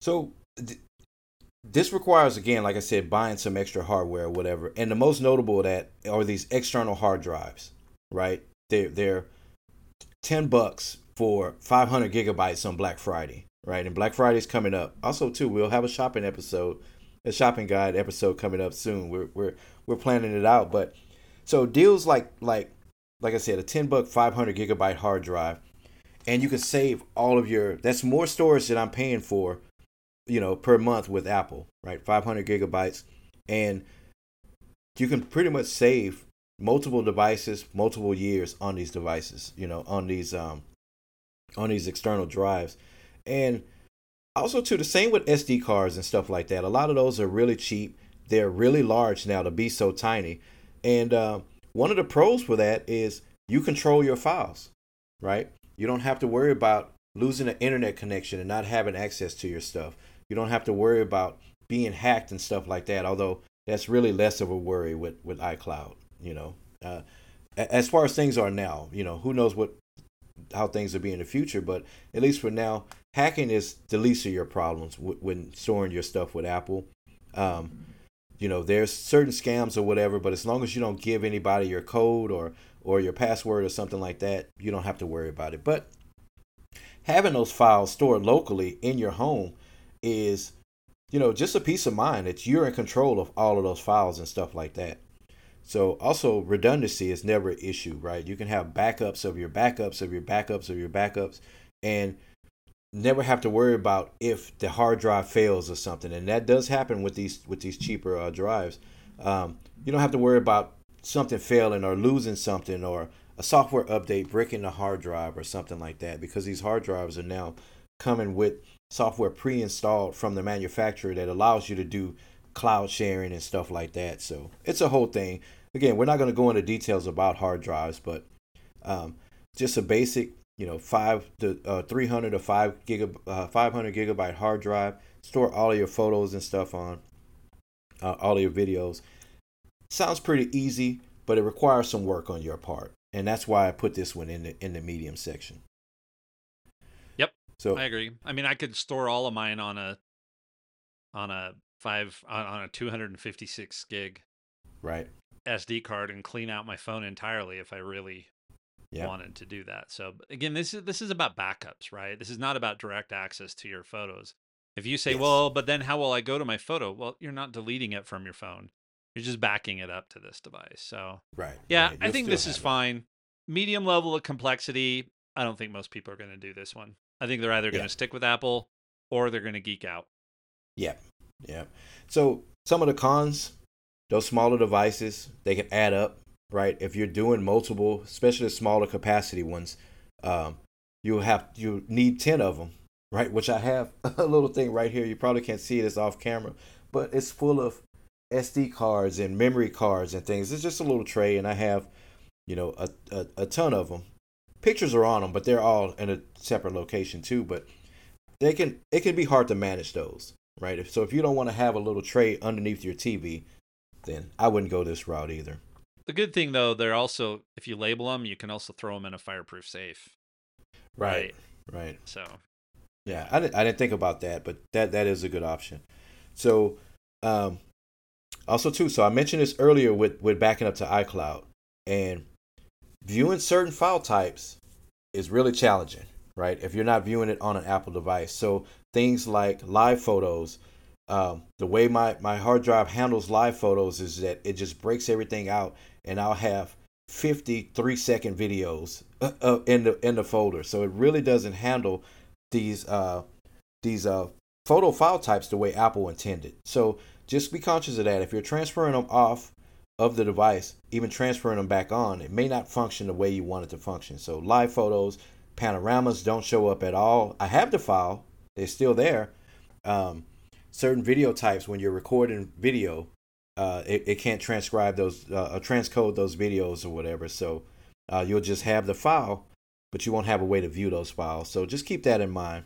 so this requires again like i said buying some extra hardware or whatever. And the most notable of that are these external hard drives right? They're they're 10 bucks for 500 gigabytes on black friday right? And black friday's coming up. Also too we'll have a shopping episode a shopping guide episode coming up soon. We're we're we're planning it out. But so deals like like like i said a 10 buck 500 gigabyte hard drive and you can save all of your that's more storage that i'm paying for you know, per month with Apple, right? 500 gigabytes. And you can pretty much save multiple devices, multiple years on these devices, you know, on these um on these external drives. And also too the same with SD cards and stuff like that. A lot of those are really cheap. They're really large now to be so tiny. And uh, one of the pros for that is you control your files, right? You don't have to worry about losing an internet connection and not having access to your stuff. You don't have to worry about being hacked and stuff like that. Although that's really less of a worry with with iCloud. You know, uh, as far as things are now, you know, who knows what how things will be in the future. But at least for now, hacking is the least of your problems when storing your stuff with Apple. Um, you know, there's certain scams or whatever, but as long as you don't give anybody your code or or your password or something like that, you don't have to worry about it. But having those files stored locally in your home is, you know, just a peace of mind that you're in control of all of those files and stuff like that. So also redundancy is never an issue, right? You can have backups of your backups of your backups of your backups and never have to worry about if the hard drive fails or something. And that does happen with these with these cheaper uh, drives. Um, you don't have to worry about something failing or losing something or a software update breaking the hard drive or something like that because these hard drives are now coming with software pre-installed from the manufacturer that allows you to do cloud sharing and stuff like that. So it's a whole thing. Again, we're not going to go into details about hard drives, but um, just a basic you know, five to uh, 300 or five gigab, uh, 500 gigabyte hard drive. Store all of your photos and stuff on, uh, all of your videos. Sounds pretty easy, but it requires some work on your part, and that's why I put this one in the in the medium section. So I agree. I mean, I could store all of mine on a on a five on a 256 gig right SD card and clean out my phone entirely if I really wanted to do that. So again, this is this is about backups, right? This is not about direct access to your photos. If you say, yes. "Well, but then how will I go to my photo?" Well, you're not deleting it from your phone. You're just backing it up to this device. So Right. Yeah, right. I think this is it. fine. Medium level of complexity. I don't think most people are going to do this one. I think they're either going to yeah. stick with Apple or they're going to geek out. Yeah. Yeah. So some of the cons, those smaller devices, they can add up right? If you're doing multiple, especially the smaller capacity ones, um, you have you need ten of them, right? Which I have a little thing right here. You probably can't see it; it's off camera, but it's full of SD cards and memory cards and things. It's just a little tray, and I have, you know, a, a, a ton of them. Pictures are on them, but they're all in a separate location too. But they can it can be hard to manage those, right? So if you don't want to have a little tray underneath your TV, then I wouldn't go this route either. The good thing though, they're also if you label them, you can also throw them in a fireproof safe. Right. Right. right. So. Yeah, I didn't, I didn't think about that, but that that is a good option. So, um, also too, so I mentioned this earlier with with backing up to iCloud and viewing certain file types is really challenging, right? If you're not viewing it on an Apple device, so things like live photos, um, the way my my hard drive handles live photos is that it just breaks everything out and I'll have 53 second videos uh, uh, in the in the folder. So it really doesn't handle these uh, these uh, photo file types the way Apple intended. So just be conscious of that. If you're transferring them off of the device, even transferring them back on, it may not function the way you want it to function. So live photos, panoramas don't show up at all. I have the file; they're still there. Um, certain video types, when you're recording video, uh, it, it can't transcribe those uh, transcode those videos or whatever. So uh, you'll just have the file, but you won't have a way to view those files. So just keep that in mind.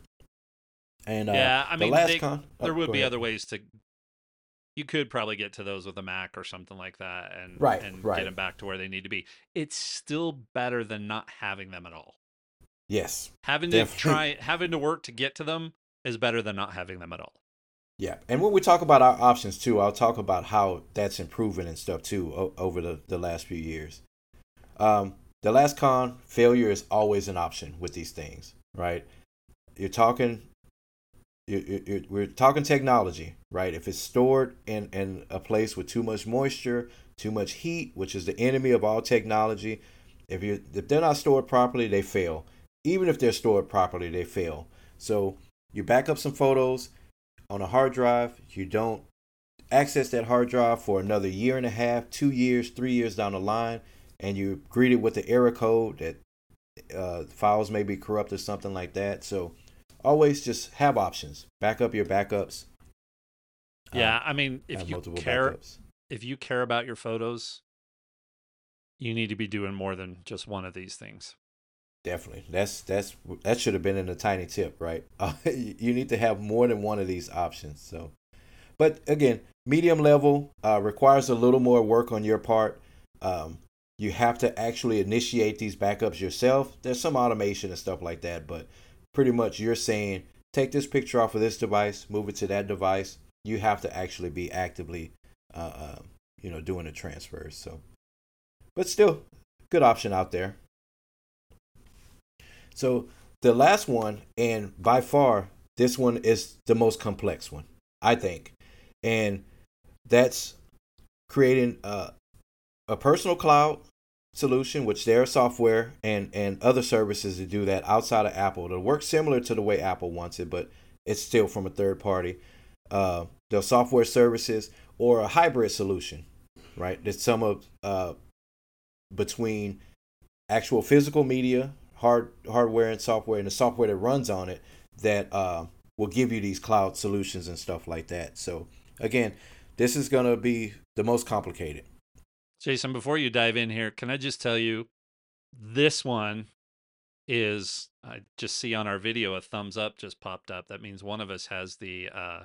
And uh, yeah, I mean, they, con- oh, there would be ahead. other ways to. You could probably get to those with a Mac or something like that, and right, and right. get them back to where they need to be. It's still better than not having them at all. Yes, having to definitely. try having to work to get to them is better than not having them at all. Yeah, and when we talk about our options too, I'll talk about how that's improving and stuff too o- over the, the last few years. Um, the last con, failure is always an option with these things, right? You're talking, we're talking technology, right? If it's stored in, in a place with too much moisture, too much heat, which is the enemy of all technology, if you if they're not stored properly, they fail. Even if they're stored properly, they fail. So you back up some photos on a hard drive, you don't access that hard drive for another year and a half, two years, three years down the line, and you're greeted with the error code that uh, files may be corrupt or something like that. So always just have options. Back up your backups. Yeah, I mean, if you care, backups. if you care about your photos, you need to be doing more than just one of these things. Definitely. That's that's that should have been in a tiny tip, right? Uh, you need to have more than one of these options. So, but again, medium level uh, requires a little more work on your part. Um, you have to actually initiate these backups yourself. There's some automation and stuff like that, but pretty much you're saying take this picture off of this device, move it to that device. You have to actually be actively, uh, uh, you know, doing the transfers. So, but still, good option out there. So the last one, and by far, this one is the most complex one, I think. And that's creating a, a personal cloud solution, which there are software and, and other services to do that outside of Apple. It'll work similar to the way Apple wants it, but it's still from a third party. Uh, the software services or a hybrid solution, right? That's some of uh, between actual physical media hard hardware and software and the software that runs on it that uh, will give you these cloud solutions and stuff like that. So again, this is to be the most complicated. Jason, before you dive in here, can I just tell you this one is I just see on our video a thumbs up just popped up. That means one of us has the uh,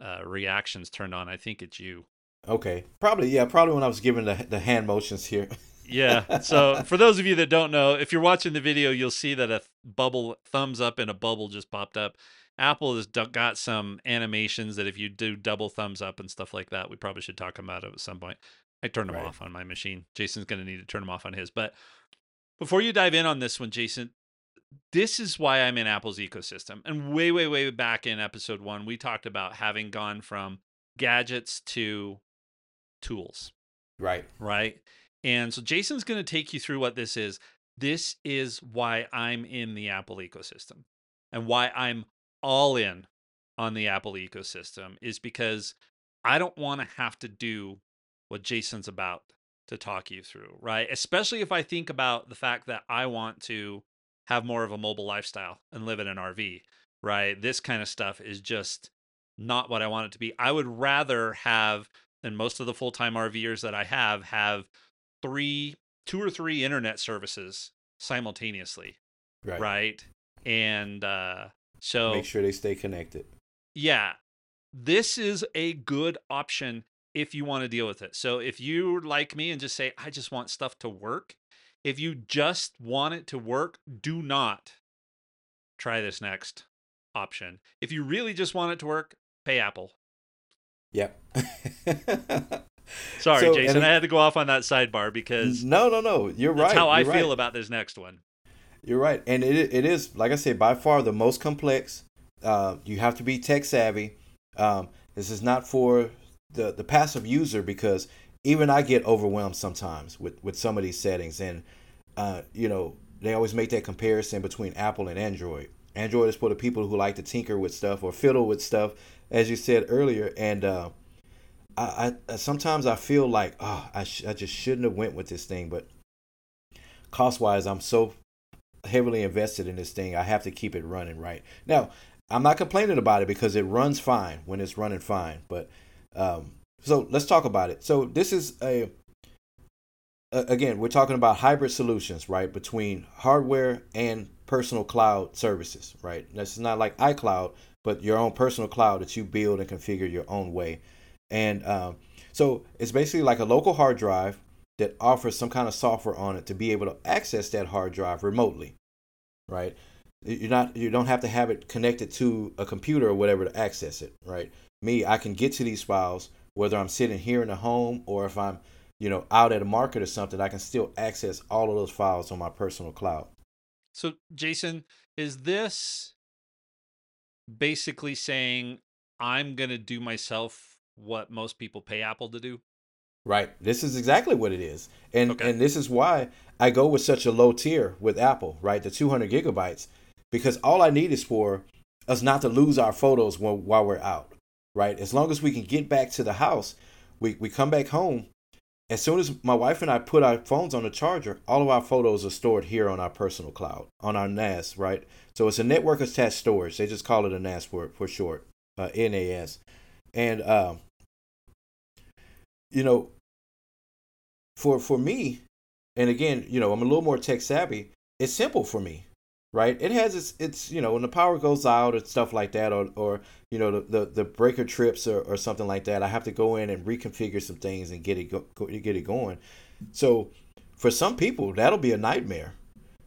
uh, reactions turned on. I think it's you. Okay, probably yeah, probably when I was giving the the hand motions here. yeah. So for those of you that don't know, if you're watching the video, you'll see that a bubble thumbs up and a bubble just popped up. Apple has got some animations that if you do double thumbs up and stuff like that, we probably should talk about it at some point. I turned them right. off on my machine. Jason's going to need to turn them off on his. But before you dive in on this one, Jason, this is why I'm in Apple's ecosystem. And way, way, way back in episode one, we talked about having gone from gadgets to tools. Right. Right. And so Jason's going to take you through what this is. This is why I'm in the Apple ecosystem and why I'm all in on the Apple ecosystem is because I don't want to have to do what Jason's about to talk you through, right? Especially if I think about the fact that I want to have more of a mobile lifestyle and live in an RV, right? This kind of stuff is just not what I want it to be. I would rather have than most of the full-time RVers that I have have three two or three internet services simultaneously. Right. Right? And uh so make sure they stay connected. Yeah. This is a good option if you want to deal with it. So if you like me and just say I just want stuff to work, if you just want it to work, do not try this next option. If you really just want it to work, pay Apple. Yep. Sorry, so, Jason. I had to go off on that sidebar because no, no, no. You're right. How I feel about this next one. You're right, and it it is like I said by far the most complex. Uh, you have to be tech savvy. Um, this is not for the the passive user because even I get overwhelmed sometimes with with some of these settings, and uh, you know they always make that comparison between Apple and Android. Android is for the people who like to tinker with stuff or fiddle with stuff, as you said earlier, and uh, I, I sometimes I feel like oh I sh- I just shouldn't have went with this thing, but cost wise I'm so heavily invested in this thing. I have to keep it running right. Now, I'm not complaining about it because it runs fine when it's running fine. But um, so let's talk about it. So this is a, again, we're talking about hybrid solutions, right, between hardware and personal cloud services, right? This is not like iCloud, but your own personal cloud that you build and configure your own way. And um, so it's basically like a local hard drive that offers some kind of software on it to be able to access that hard drive remotely, right? You're not you don't have to have it connected to a computer or whatever to access it, right? Me, I can get to these files whether I'm sitting here in the home or if I'm, you know, out at a market or something, I can still access all of those files on my personal cloud. So, Jason, is this basically saying I'm going to do myself what most people pay Apple to do? Right. This is exactly what it is. And okay. and this is why I go with such a low tier with Apple, right? The 200 gigabytes because all I need is for us not to lose our photos while, while we're out, right? As long as we can get back to the house, we, we come back home. As soon as my wife and I put our phones on the charger, all of our photos are stored here on our personal cloud, on our NAS, right? So it's a network attached storage. They just call it a NAS for, for short, uh, NAS. And um, you know, for for me, and again, you know, I'm a little more tech savvy. It's simple for me, right? It has its it's you know when the power goes out and stuff like that, or or you know the the, the breaker trips or, or something like that. I have to go in and reconfigure some things and get it go, get it going. So for some people, that'll be a nightmare,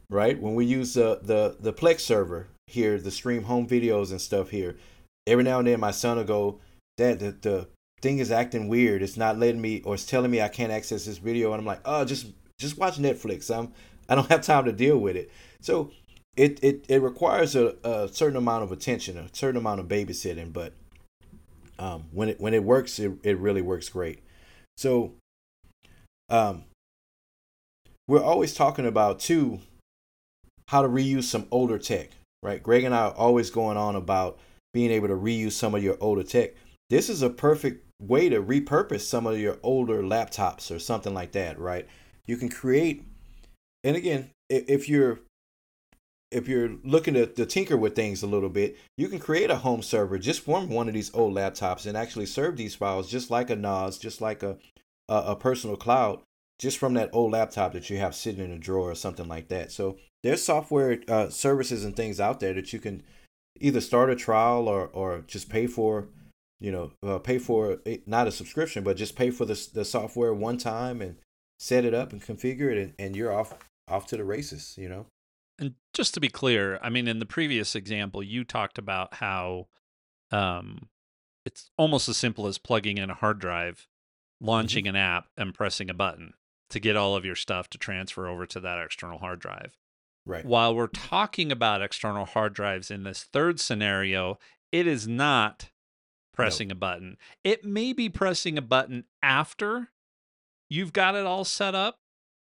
right? When we use the the the Plex server here, the stream home videos and stuff here, every now and then my son will go, Dad, the, the thing is acting weird. It's not letting me, or it's telling me I can't access this video, and I'm like, oh, just just watch Netflix. I'm I don't have time to deal with it. So it it, it requires a, a certain amount of attention, a certain amount of babysitting, but um, when it when it works, it, it really works great. So um, we're always talking about too how to reuse some older tech, right? Greg and I are always going on about being able to reuse some of your older tech. This is a perfect way to repurpose some of your older laptops or something like that, right? You can create, and again, if you're if you're looking to, to tinker with things a little bit, you can create a home server just from one of these old laptops and actually serve these files just like a NAS, just like a, a, a personal cloud, just from that old laptop that you have sitting in a drawer or something like that. So there's software uh, services and things out there that you can either start a trial or or just pay for you know uh, pay for not a subscription but just pay for the, the software one time and set it up and configure it and, and you're off off to the races you know and just to be clear i mean in the previous example you talked about how um it's almost as simple as plugging in a hard drive mm-hmm. launching mm-hmm. an app and pressing a button to get all of your stuff to transfer over to that external hard drive Right. While we're talking about external hard drives in this third scenario, it is not pressing no. a button. It may be pressing a button after you've got it all set up.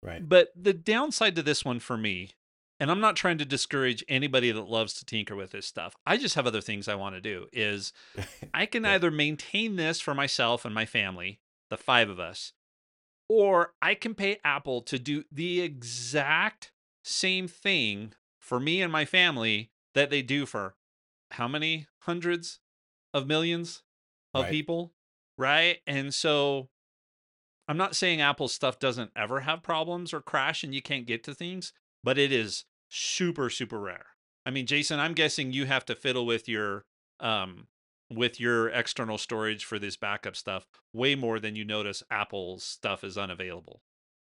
Right. But the downside to this one for me, and I'm not trying to discourage anybody that loves to tinker with this stuff. I just have other things I want to do is I can yeah. either maintain this for myself and my family, the 5 of us, or I can pay Apple to do the exact same thing for me and my family that they do for how many hundreds of millions of right. people, right? And so I'm not saying Apple's stuff doesn't ever have problems or crash and you can't get to things, but it is super super rare. I mean, Jason, I'm guessing you have to fiddle with your um with your external storage for this backup stuff way more than you notice Apple's stuff is unavailable.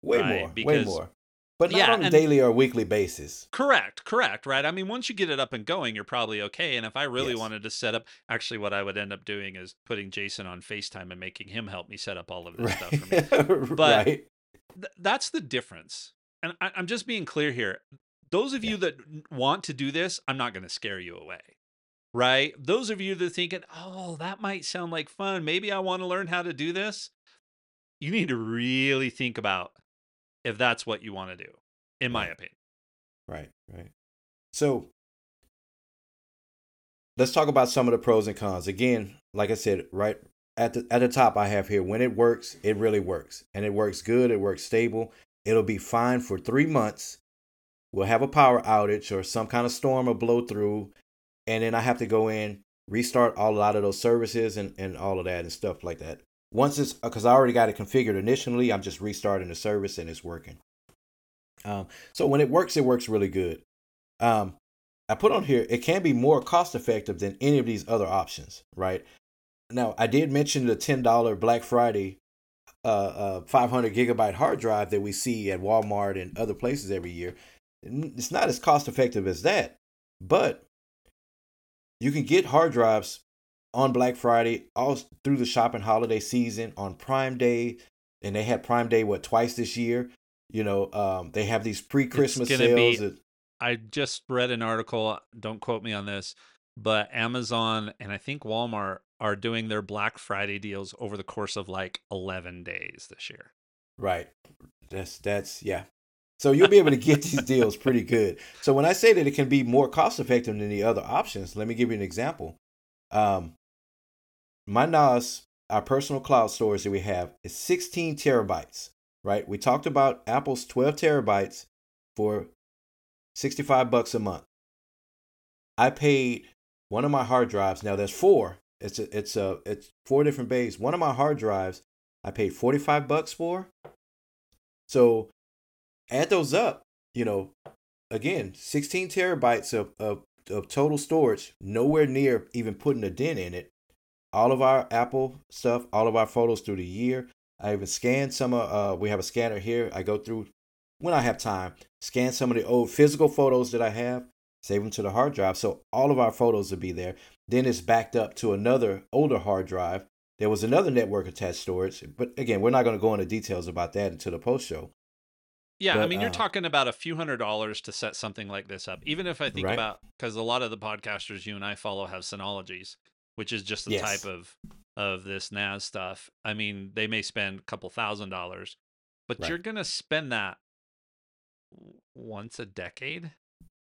Way right? more. Because, way more. But not yeah, on a daily or weekly basis. Correct, correct, right? I mean, once you get it up and going, you're probably okay. And if I really yes. wanted to set up, actually, what I would end up doing is putting Jason on FaceTime and making him help me set up all of this right. stuff for me. But right. th- that's the difference. And I- am just being clear here. Those of yeah. you that want to do this, I'm not going to scare you away. Right? Those of you that are thinking, oh, that might sound like fun. Maybe I want to learn how to do this. You need to really think about if that's what you want to do, in my opinion. Right, right. So let's talk about some of the pros and cons. Again, like I said, right at the at the top I have here when it works, it really works. And it works good, it works stable. It'll be fine for 3 months. We'll have a power outage or some kind of storm or blow through and then I have to go in, restart all a lot of those services and and all of that and stuff like that. Once it's because I already got it configured initially, I'm just restarting the service and it's working. Um, so when it works, it works really good. Um, I put on here it can be more cost effective than any of these other options, right? Now I did mention the ten dollar Black Friday uh, uh, 500 gigabyte hard drive that we see at Walmart and other places every year. It's not as cost effective as that, but you can get hard drives on Black Friday, all through the shopping holiday season, on Prime Day, and they had Prime Day what twice this year. You know, um, they have these pre-Christmas sales. Be, that, I just read an article. Don't quote me on this, but Amazon and I think Walmart are doing their Black Friday deals over the course of like eleven days this year. Right. That's that's yeah. So you'll be able to get these deals pretty good. So when I say that it can be more cost effective than the other options, let me give you an example. Um, my NAS, our personal cloud storage that we have, is 16 terabytes, right? We talked about Apple's 12 terabytes for 65 bucks a month. I paid one of my hard drives. Now there's four. It's a, it's a it's four different bays. One of my hard drives I paid 45 bucks for. So add those up, you know, again, 16 terabytes of, of, of total storage, nowhere near even putting a dent in it all of our Apple stuff, all of our photos through the year. I even scanned some of, uh, we have a scanner here. I go through when I have time, scan some of the old physical photos that I have, save them to the hard drive. So all of our photos will be there. Then it's backed up to another older hard drive. There was another network attached storage, but again, we're not going to go into details about that until the post show. Yeah, but, I mean, you're uh, talking about a few hundred dollars to set something like this up. Even if I think right? about because a lot of the podcasters you and I follow have Synologies, which is just the yes. type of of this NAS stuff. I mean, they may spend a couple thousand dollars, but right. you're gonna spend that once a decade.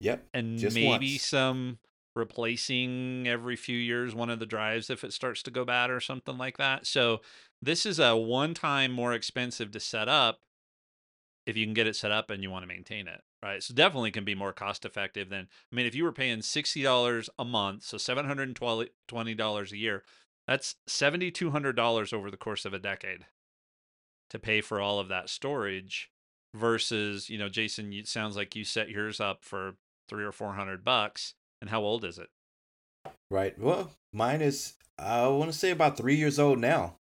Yep. And maybe once. some replacing every few years one of the drives if it starts to go bad or something like that. So this is a one time more expensive to set up if you can get it set up and you want to maintain it right? So definitely can be more cost effective than I mean, if you were paying sixty dollars a month, so seven hundred and twenty dollars a year, that's seventy two hundred dollars over the course of a decade to pay for all of that storage. versus, you know, Jason, it sounds like you set yours up for three or four hundred bucks. And how old is it? Right. Well, mine is I want to say about three years old now,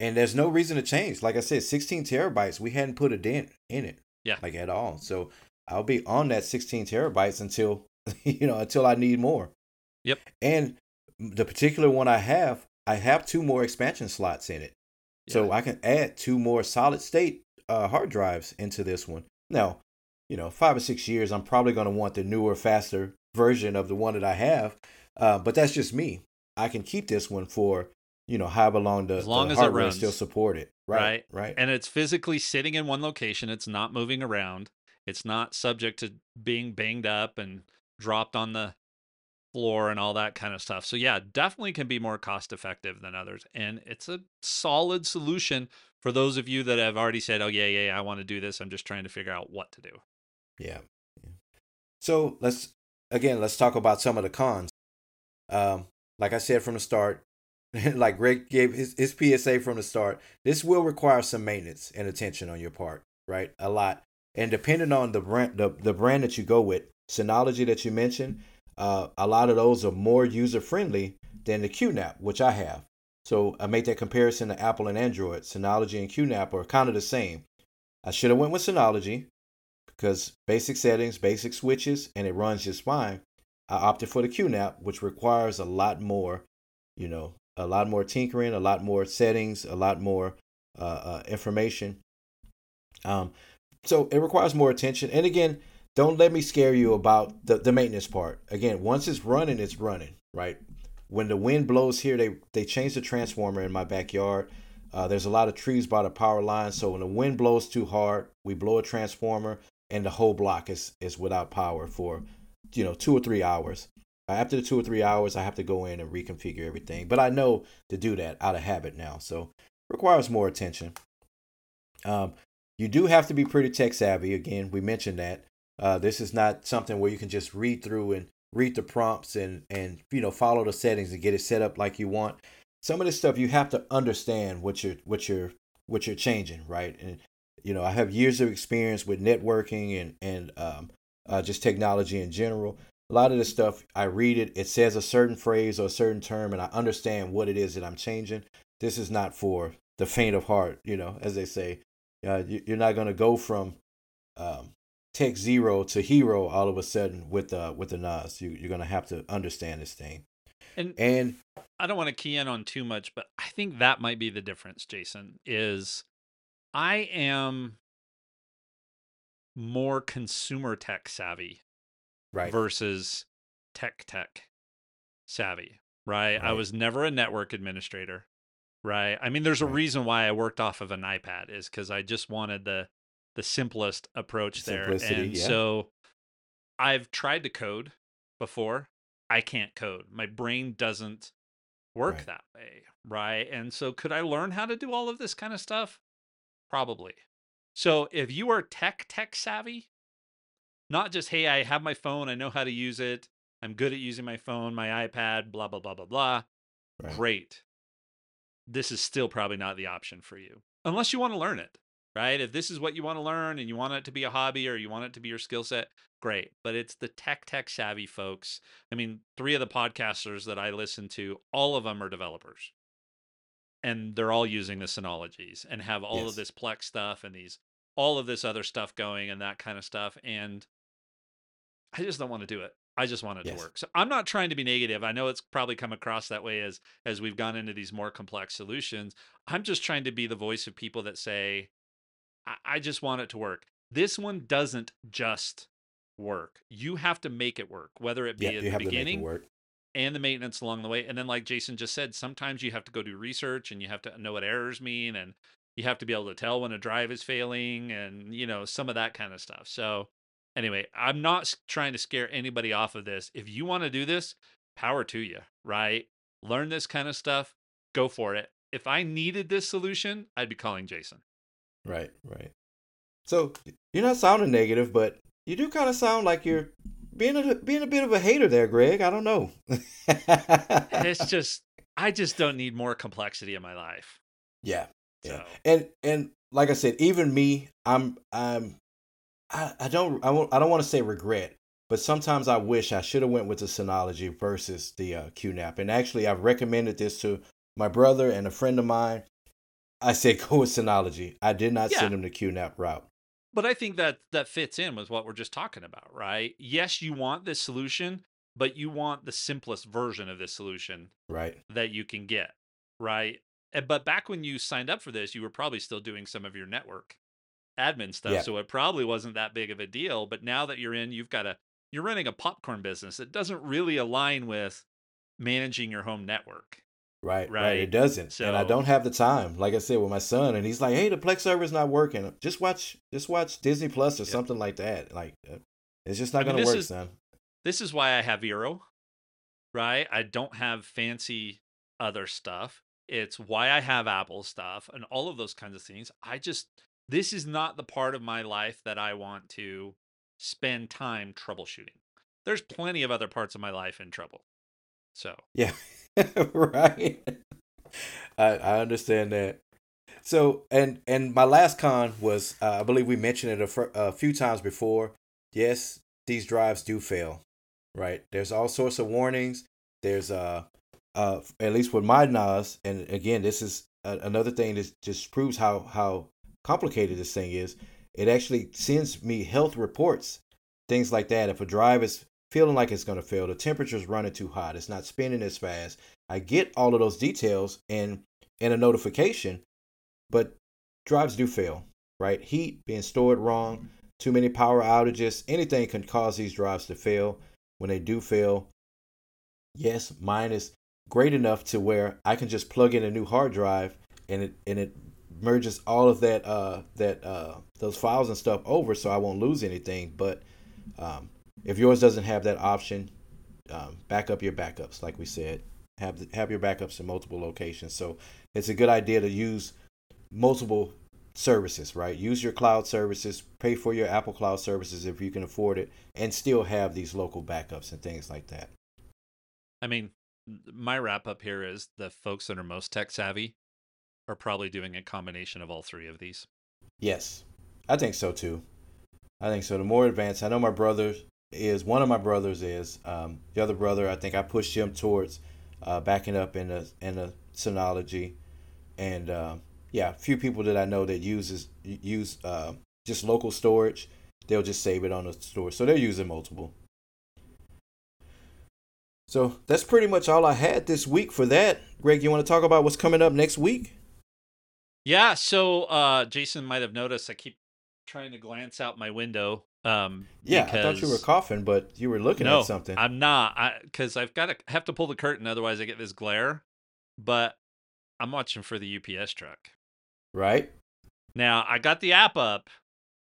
and there's no reason to change. Like I said, 16 terabytes. We hadn't put a dent in it. Yeah. Like at all. So I'll be on that 16 terabytes until you know until I need more. Yep. And the particular one I have, I have two more expansion slots in it, yeah. so I can add two more solid state uh, hard drives into this one. Now, you know, five or six years, I'm probably going to want the newer, faster version of the one that I have. Uh, but that's just me. I can keep this one for you know however long the, as long the as hardware it runs. still support it. Right, right, right. And it's physically sitting in one location. It's not moving around. It's not subject to being banged up and dropped on the floor and all that kind of stuff. So yeah, definitely can be more cost effective than others and it's a solid solution for those of you that have already said, "Oh yeah, yeah, I want to do this. I'm just trying to figure out what to do." Yeah. So, let's again, let's talk about some of the cons. Um like I said from the start, like Greg gave his, his PSA from the start, this will require some maintenance and attention on your part, right? A lot. And depending on the brand the, the brand that you go with, Synology that you mentioned, uh, a lot of those are more user friendly than the QNAP, which I have. So I made that comparison to Apple and Android. Synology and QNAP are kind of the same. I should have went with Synology because basic settings, basic switches, and it runs just fine. I opted for the QNAP, which requires a lot more, you know, a lot more tinkering, a lot more settings, a lot more uh, uh, information. Um, so it requires more attention. And again, don't let me scare you about the, the maintenance part. Again, once it's running, it's running, right? When the wind blows here, they they change the transformer in my backyard. Uh, there's a lot of trees by the power line, so when the wind blows too hard, we blow a transformer, and the whole block is is without power for, you know, two or three hours. After the two or three hours, I have to go in and reconfigure everything. But I know to do that out of habit now, so requires more attention. Um, you do have to be pretty tech savvy. Again, we mentioned that. Uh, this is not something where you can just read through and read the prompts and and you know follow the settings and get it set up like you want. Some of this stuff you have to understand what you're what you're what you're changing, right? And you know, I have years of experience with networking and and um, uh, just technology in general. A lot of this stuff, I read it, it says a certain phrase or a certain term, and I understand what it is that I'm changing. This is not for the faint of heart, you know, as they say. Uh, you're not going to go from um, Tech Zero to Hero all of a sudden with uh with the NAS. You you're gonna have to understand this thing. And and I don't want to key in on too much, but I think that might be the difference, Jason, is I am more consumer tech savvy right versus tech tech savvy right? right? i was never a network administrator right i mean there's a right. reason why i worked off of an ipad is because i just wanted the the simplest approach Simplicity, there. And yeah. so I've tried to code before. I can't code. My brain doesn't work right. that way, right? And so could I learn how to do all of this kind of stuff? Probably. So if you are tech tech savvy, not just hey, I have my phone, I know how to use it, I'm good at using my phone, my iPad, blah blah blah blah blah. Right. Great. This is still probably not the option for you. Unless you want to learn it right? If this is what you want to learn and you want it to be a hobby or you want it to be your skill set, great. But it's the tech, tech savvy folks. I mean, three of the podcasters that I listen to, all of them are developers. And they're all using the Synologies and have all yes. of this Plex stuff and these, all of this other stuff going and that kind of stuff. And I just don't want to do it. I just want it yes. to work. So I'm not trying to be negative. I know it's probably come across that way as as we've gone into these more complex solutions. I'm just trying to be the voice of people that say, I, just want it to work. This one doesn't just work. You have to make it work, whether it be yeah, at the beginning and the maintenance along the way. And then, like Jason just said, sometimes you have to go do research and you have to know what errors mean and you have to be able to tell when a drive is failing and, you know, some of that kind of stuff. So, anyway, I'm not trying to scare anybody off of this. If you want to do this, power to you, right? Learn this kind of stuff, go for it. If I needed this solution, I'd be calling Jason. Right, right. So you're not sounding negative, but you do kind of sound like you're being a being a bit of a hater there, Greg. I don't know. it's just I just don't need more complexity in my life. Yeah. Yeah. So. And and like I said, even me, I'm I'm I, I don't I, won't, I don't want to say regret, but sometimes I wish I should have went with the Synology versus the uh, QNAP. And actually, I've recommended this to my brother and a friend of mine. I said go with Synology. I did not yeah. send him the QNAP route. But I think that that fits in with what we're just talking about, right? Yes, you want this solution, but you want the simplest version of this solution, right? That you can get, right? But back when you signed up for this, you were probably still doing some of your network admin stuff, yeah. so it probably wasn't that big of a deal. But now that you're in, you've got a you're running a popcorn business. It doesn't really align with managing your home network. Right, right, right. It doesn't, so, and I don't have the time. Like I said with my son, and he's like, "Hey, the Plex server's not working. Just watch, just watch Disney Plus or something like that. Like, uh, it's just not I mean, gonna work, is, son." This is why I have Eero, right? I don't have fancy other stuff. It's why I have Apple stuff and all of those kinds of things. I just this is not the part of my life that I want to spend time troubleshooting. There's plenty of other parts of my life in trouble. So yeah. right. I I understand that. So and and my last con was uh, I believe we mentioned it a, fr- a few times before. Yes, these drives do fail. Right. There's all sorts of warnings. There's uh uh at least with my NAS, and again, this is a, another thing that just proves how how complicated this thing is. It actually sends me health reports, things like that. If a drive is feeling like it's going to fail. The temperature's running too hot. It's not spinning as fast. I get all of those details and in a notification, but drives do fail, right? Heat being stored wrong, too many power outages, anything can cause these drives to fail. When they do fail, yes, mine is great enough to where I can just plug in a new hard drive and it and it merges all of that uh that uh those files and stuff over so I won't lose anything. But um, if yours doesn't have that option, um, back up your backups, like we said. Have the, have your backups in multiple locations. So it's a good idea to use multiple services, right? Use your cloud services, pay for your Apple Cloud services if you can afford it, and still have these local backups and things like that. I mean, my wrap up here is the folks that are most tech savvy are probably doing a combination of all three of these. Yes, I think so too. I think so. The more advanced, I know my brother is one of my brothers is um, the other brother. I think I pushed him towards uh, backing up in the in the Synology, and uh, yeah, a few people that I know that uses use uh, just local storage. They'll just save it on the store, so they're using multiple. So that's pretty much all I had this week for that. Greg, you want to talk about what's coming up next week? Yeah, so uh, Jason might have noticed I keep trying to glance out my window um, yeah. I thought you were coughing, but you were looking no, at something. No, I'm not. I because I've got to have to pull the curtain, otherwise I get this glare. But I'm watching for the UPS truck. Right. Now I got the app up,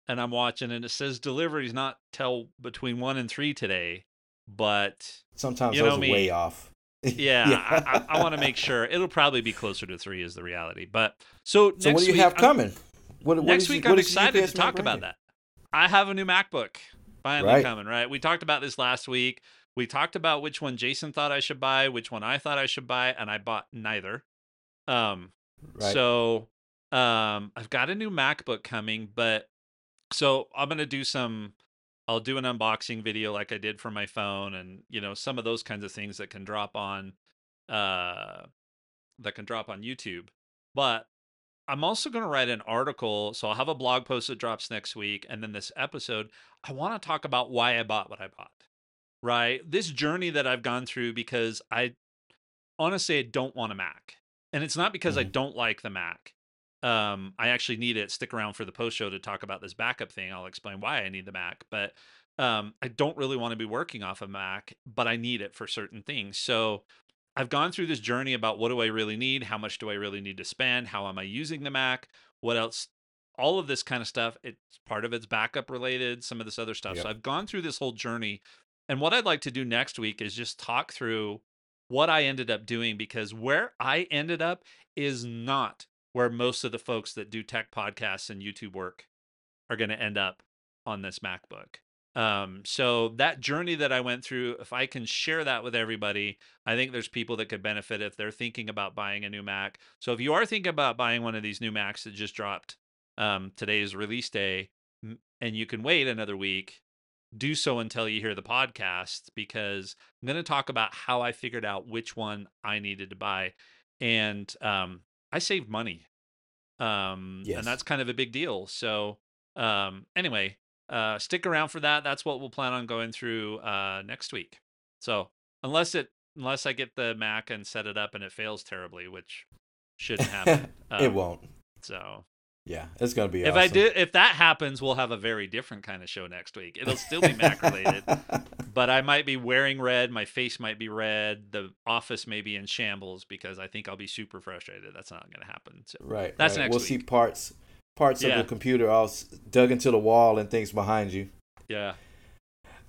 and I'm watching, and it says delivery's not till between one and three today. But sometimes you know those me, way off. yeah, yeah. I, I, I want to make sure it'll probably be closer to three is the reality. But so so what do you week, have coming? What, what next week I'm excited to talk about that. I have a new MacBook finally right. coming, right? We talked about this last week. We talked about which one Jason thought I should buy, which one I thought I should buy, and I bought neither. Um right. so um I've got a new MacBook coming, but so I'm going to do some I'll do an unboxing video like I did for my phone and you know some of those kinds of things that can drop on uh that can drop on YouTube. But I'm also going to write an article. So I'll have a blog post that drops next week. And then this episode, I want to talk about why I bought what I bought, right? This journey that I've gone through because I honestly I don't want a Mac. And it's not because mm-hmm. I don't like the Mac. Um, I actually need it. Stick around for the post show to talk about this backup thing. I'll explain why I need the Mac. But um, I don't really want to be working off a Mac, but I need it for certain things. So I've gone through this journey about what do I really need? How much do I really need to spend? How am I using the Mac? What else? All of this kind of stuff. It's part of it's backup related, some of this other stuff. Yep. So I've gone through this whole journey. And what I'd like to do next week is just talk through what I ended up doing because where I ended up is not where most of the folks that do tech podcasts and YouTube work are going to end up on this MacBook. Um, so that journey that I went through, if I can share that with everybody, I think there's people that could benefit if they're thinking about buying a new Mac. So if you are thinking about buying one of these new Macs that just dropped, um, today's release day, and you can wait another week, do so until you hear the podcast because I'm going to talk about how I figured out which one I needed to buy. And um, I saved money. Um, yes. And that's kind of a big deal. So, um, anyway, uh, stick around for that. That's what we'll plan on going through uh, next week. So, unless it unless I get the Mac and set it up and it fails terribly, which shouldn't happen. Um, it won't. So yeah, it's gonna be. If awesome. I do, if that happens, we'll have a very different kind of show next week. It'll still be Mac related, but I might be wearing red. My face might be red. The office may be in shambles because I think I'll be super frustrated. That's not gonna happen. So right. That's right. next. We'll week. see parts parts yeah. of the computer all dug into the wall and things behind you. Yeah.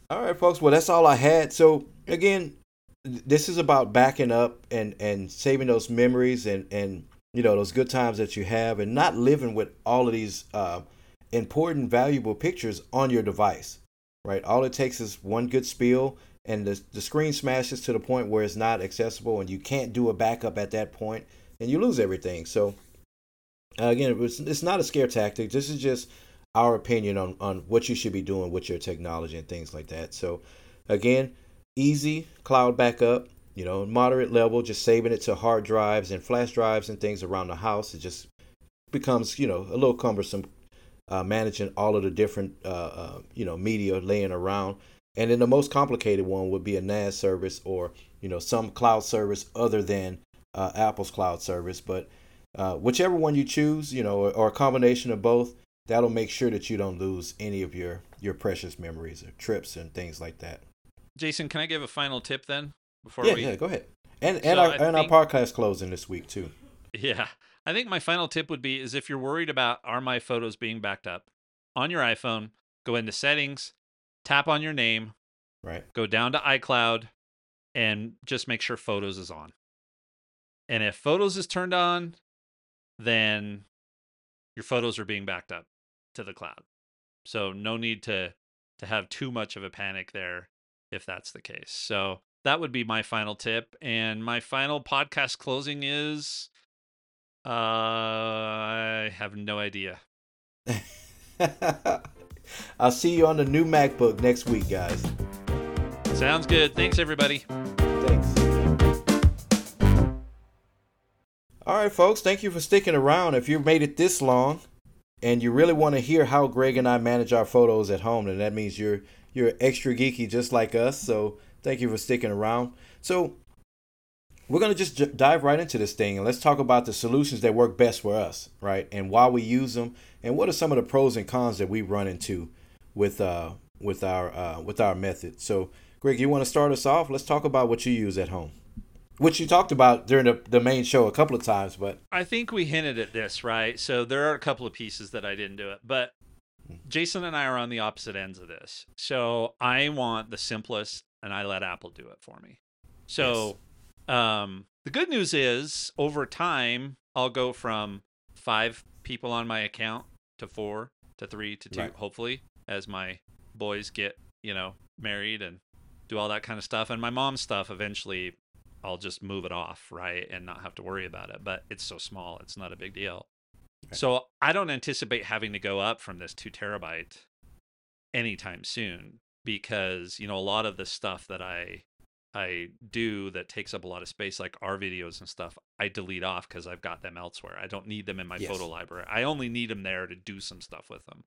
All right, folks. Well, that's all I had. So again, this is about backing up and and saving those memories and and you know those good times that you have and not living with all of these uh, important valuable pictures on your device right all it takes is one good spill and the, the screen smashes to the point where it's not accessible and you can't do a backup at that point and you lose everything so again it's, it's not a scare tactic this is just our opinion on, on what you should be doing with your technology and things like that so again easy cloud backup you know, moderate level, just saving it to hard drives and flash drives and things around the house. It just becomes, you know, a little cumbersome uh, managing all of the different, uh, uh, you know, media laying around. And then the most complicated one would be a NAS service or, you know, some cloud service other than uh, Apple's cloud service. But uh, whichever one you choose, you know, or, or a combination of both, that'll make sure that you don't lose any of your your precious memories or trips and things like that. Jason, can I give a final tip then? before yeah, we yeah go ahead. And and so our and think, our podcast closing this week too. Yeah. I think my final tip would be is if you're worried about are my photos being backed up? On your iphone go into settings tap on your name right. go down to icloud and just make sure photos is on. And if photos is turned on then your photos are being backed up to the cloud so no need to to have too much of a panic there if that's the case so that would be my final tip. And my final podcast closing is uh, I have no idea. I'll see you on the new MacBook next week, guys. Sounds good. Thanks, everybody. Thanks. All right, folks. Thank you for sticking around. If you've made it this long and you really want to hear how Greg and I manage our photos at home, then that means you're you're extra geeky just like us. So Thank you for sticking around. So, we're going to just j- dive right into this thing and let's talk about the solutions that work best for us, right? And why we use them and what are some of the pros and cons that we run into with uh with our uh with our method. So, Greg, you want to start us off? Let's talk about what you use at home. Which you talked about during the, the main show a couple of times, but I think we hinted at this, right? So there are a couple of pieces that I didn't do it, but Jason and I are on the opposite ends of this. So I want the simplest and I let Apple do it for me. So, yes. um, the good news is over time, I'll go from five people on my account to four to three to two, right. hopefully, as my boys get, you know, married and do all that kind of stuff. And my mom's stuff eventually I'll just move it off, right? And not have to worry about it. But it's so small, it's not a big deal. So I don't anticipate having to go up from this two terabyte anytime soon because you know a lot of the stuff that I I do that takes up a lot of space, like our videos and stuff, I delete off because I've got them elsewhere. I don't need them in my yes. photo library. I only need them there to do some stuff with them.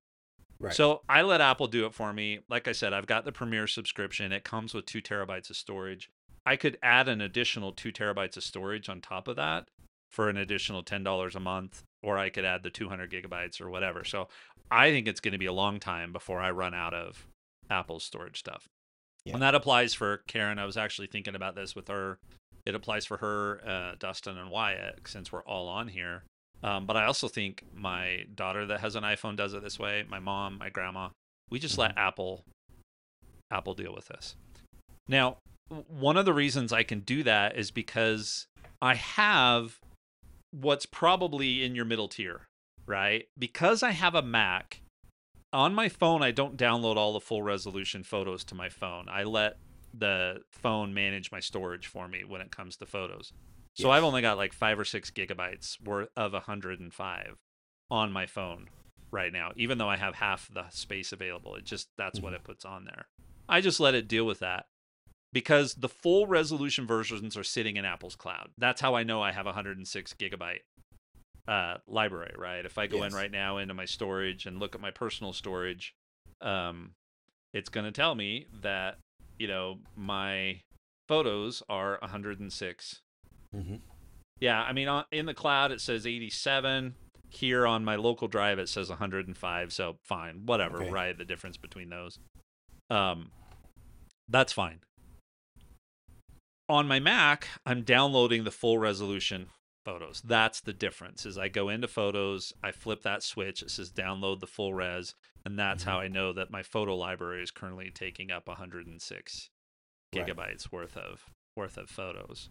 Right. So I let Apple do it for me. Like I said, I've got the Premier subscription. It comes with two terabytes of storage. I could add an additional two terabytes of storage on top of that for an additional ten dollars a month, or I could add the 200 gigabytes or whatever. So I think it's going to be a long time before I run out of Apple's storage stuff. Yeah. And that applies for Karen. I was actually thinking about this with her. It applies for her, uh, Dustin, and Wyatt, since we're all on here. Um, but I also think my daughter that has an iPhone does it this way. My mom, my grandma. We just mm-hmm. let Apple Apple deal with this. Now, one of the reasons I can do that is because I have what's probably in your middle tier, right? Because I have a Mac on my phone, I don't download all the full resolution photos to my phone. I let the phone manage my storage for me when it comes to photos. So yes. I've only got like five or six gigabytes worth of 105 on my phone right now, even though I have half the space available. It just that's mm-hmm. what it puts on there. I just let it deal with that because the full resolution versions are sitting in Apple's cloud. That's how I know I have 106 gigabyte uh, library, right? If I go yes. in right now into my storage and look at my personal storage, um, it's going to tell me that you know my photos are 106. Mm-hmm. Yeah, I mean, in the cloud it says 87. Here on my local drive it says 105. So fine, whatever, okay. right? The difference between those, um, that's fine. On my Mac, I'm downloading the full resolution photos. That's the difference. Is I go into photos, I flip that switch, it says download the full res, and that's mm-hmm. how I know that my photo library is currently taking up 106 right. gigabytes worth of worth of photos.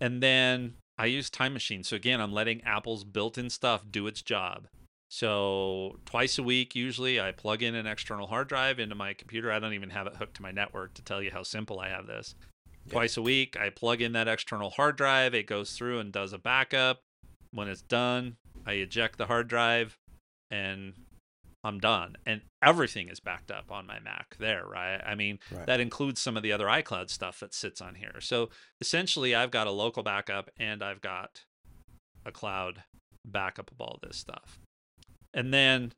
And then I use Time Machine. So again, I'm letting Apple's built-in stuff do its job. So twice a week, usually, I plug in an external hard drive into my computer. I don't even have it hooked to my network to tell you how simple I have this. Twice a week, I plug in that external hard drive. It goes through and does a backup. When it's done, I eject the hard drive and I'm done. And everything is backed up on my Mac there, right? I mean, right. that includes some of the other iCloud stuff that sits on here. So essentially, I've got a local backup and I've got a cloud backup of all this stuff. And then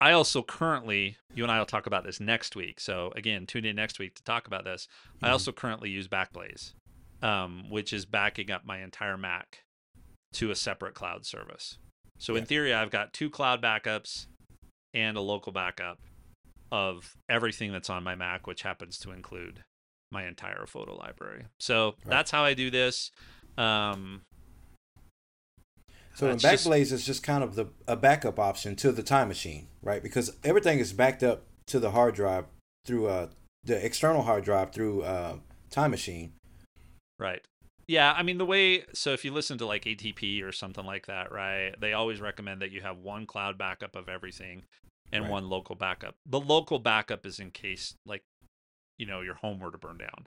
I also currently, you and I will talk about this next week. So again, tune in next week to talk about this. Mm-hmm. I also currently use Backblaze, um, which is backing up my entire Mac to a separate cloud service. So yeah. in theory, I've got two cloud backups and a local backup of everything that's on my Mac, which happens to include my entire photo library. So right. that's how I do this. Um, so in Backblaze is just kind of the a backup option to the time machine, right? Because everything is backed up to the hard drive through uh the external hard drive through uh time machine. Right. Yeah, I mean the way so if you listen to like ATP or something like that, right? They always recommend that you have one cloud backup of everything and right. one local backup. The local backup is in case like you know your home were to burn down.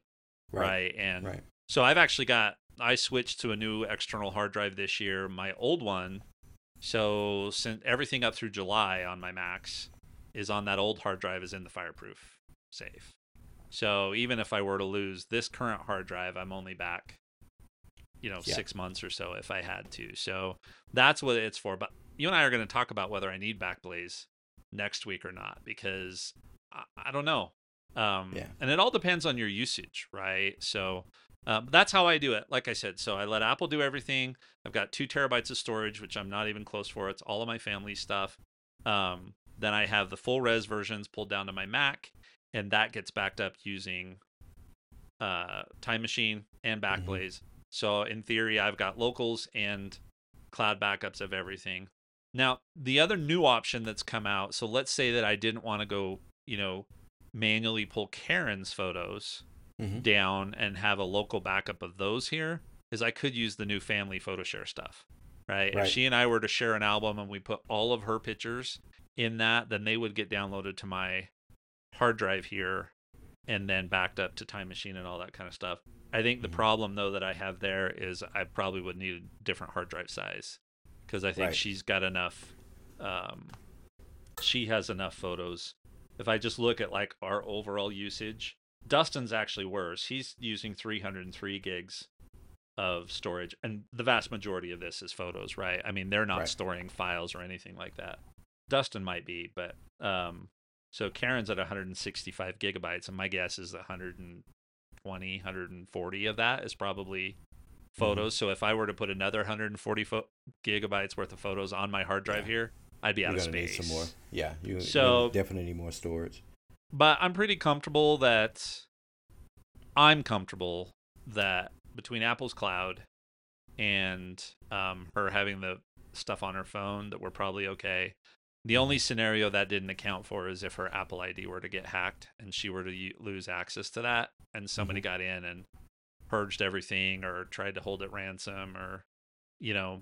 Right. right? And right. so I've actually got I switched to a new external hard drive this year. My old one, so since everything up through July on my Macs is on that old hard drive is in the fireproof safe. So even if I were to lose this current hard drive, I'm only back you know, yeah. six months or so if I had to. So that's what it's for. But you and I are going to talk about whether I need Backblaze next week or not because I, I don't know. Um, yeah. And it all depends on your usage, right? So um, that's how I do it. Like I said, so I let Apple do everything. I've got two terabytes of storage, which I'm not even close for. It's all of my family stuff. Um, then I have the full res versions pulled down to my Mac, and that gets backed up using uh, Time Machine and mm-hmm. Backblaze. Mm-hmm. So in theory, I've got locals and cloud backups of everything. Now, the other new option that's come out, so let's say that I didn't want to go, you know, manually pull Karen's photos mm-hmm. down and have a local backup of those here, is I could use the new family photo share stuff. Right? right? If she and I were to share an album and we put all of her pictures in that, then they would get downloaded to my hard drive here and then backed up to Time Machine and all that kind of stuff. I think the mm-hmm. problem though that I have there is I probably would need a different hard drive size because I think right. she's got enough. Um, she has enough photos. If I just look at like our overall usage, Dustin's actually worse. He's using 303 gigs of storage, and the vast majority of this is photos, right? I mean, they're not right. storing files or anything like that. Dustin might be, but um, so Karen's at 165 gigabytes, and my guess is 100 120, 140 of that is probably mm-hmm. photos. Mm-hmm. So if I were to put another 140 fo- gigabytes worth of photos on my hard drive yeah. here, I'd be out you of space. Need some more. Yeah, you, so, you definitely need more storage. But I'm pretty comfortable that I'm comfortable that between Apple's cloud and um, her having the stuff on her phone that we're probably okay. The only scenario that didn't account for is if her Apple ID were to get hacked and she were to lose access to that, and somebody mm-hmm. got in and purged everything or tried to hold it ransom or, you know,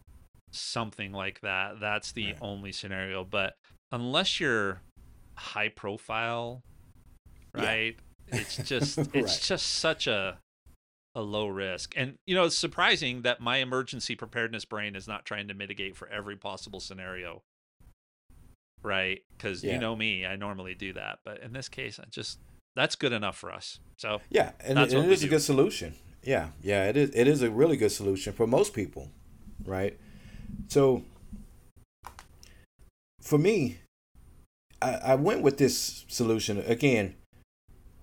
something like that. That's the right. only scenario. But unless you're high profile, right? Yeah. It's just it's right. just such a a low risk. And you know, it's surprising that my emergency preparedness brain is not trying to mitigate for every possible scenario right? Because yeah. you know me, I normally do that, but in this case, I just that's good enough for us. So yeah, and, it, and it is do. a good solution. Yeah, yeah, it is. It is a really good solution for most people, right? So for me, I, I went with this solution again.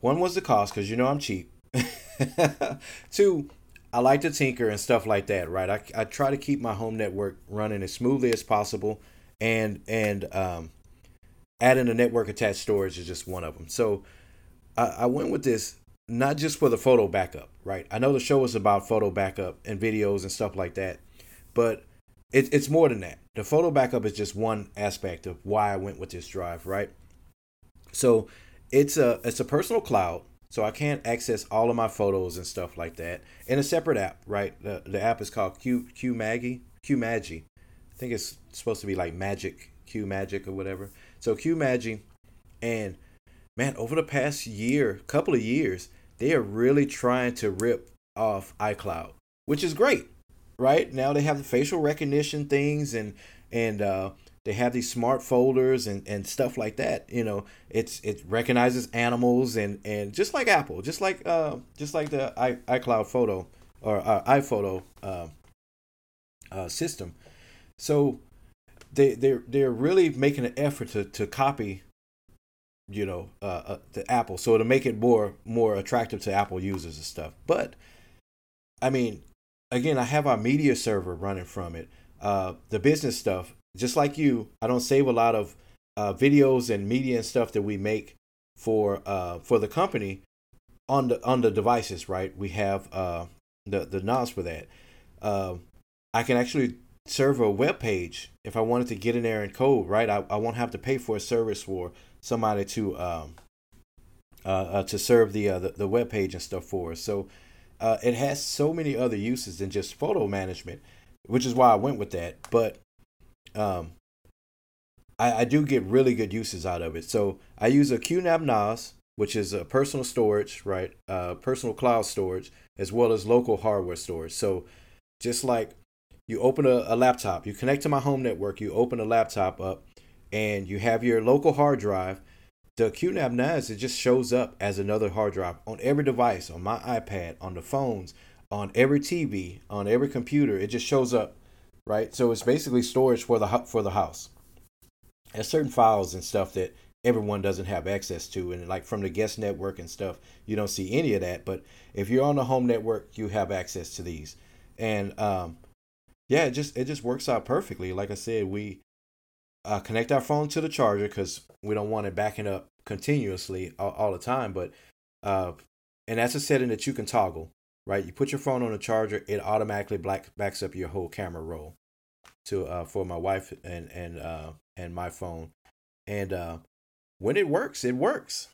One was the cost because you know I'm cheap. Two, I like to tinker and stuff like that, right? I, I try to keep my home network running as smoothly as possible, and and um, adding a network attached storage is just one of them. So I, I went with this not just for the photo backup, right? I know the show is about photo backup and videos and stuff like that, but it, it's more than that. The photo backup is just one aspect of why I went with this drive, right? So it's a it's a personal cloud, so I can't access all of my photos and stuff like that in a separate app, right? The the app is called Q QuMagie Q Magi. I think it's supposed to be like Magic Q Magic or whatever. So QuMagie, and man, over the past year, couple of years, they are really trying to rip off iCloud, which is great, right? Now they have the facial recognition things and and uh, they have these smart folders and, and stuff like that. You know, it's it recognizes animals and and just like Apple, just like uh just like the i iCloud photo or uh, iPhoto uh, uh, system. So they they they're really making an effort to to copy you know uh, uh, the Apple, so to make it more more attractive to Apple users and stuff. But I mean, again, I have our media server running from it. Uh, the business stuff, just like you, I don't save a lot of uh, videos and media and stuff that we make for uh, for the company on the on the devices. Right, we have uh, the the NAS for that. Uh, I can actually serve a web page if I wanted to get in there and code. Right, I, I won't have to pay for a service for somebody to um, uh, uh, to serve the, uh, the the web page and stuff for us. So uh, it has so many other uses than just photo management, which is why I went with that. But um, I, I do get really good uses out of it. So I use a QNAP NAS, which is a personal storage, right? Uh, personal cloud storage, as well as local hardware storage. So just like you open a, a laptop, you connect to my home network, you open a laptop up, and you have your local hard drive, the QNAP NAS it just shows up as another hard drive on every device, on my iPad, on the phones, on every TV, on every computer. It just shows up, right? So it's basically storage for the for the house. There's certain files and stuff that everyone doesn't have access to, and like from the guest network and stuff, you don't see any of that. But if you're on the home network, you have access to these, and um, yeah, it just it just works out perfectly. Like I said, we uh, connect our phone to the charger because we don't want it backing up continuously all, all the time. But uh, and that's a setting that you can toggle, right? You put your phone on the charger, it automatically black backs up your whole camera roll to uh, for my wife and and uh, and my phone. And uh, when it works, it works.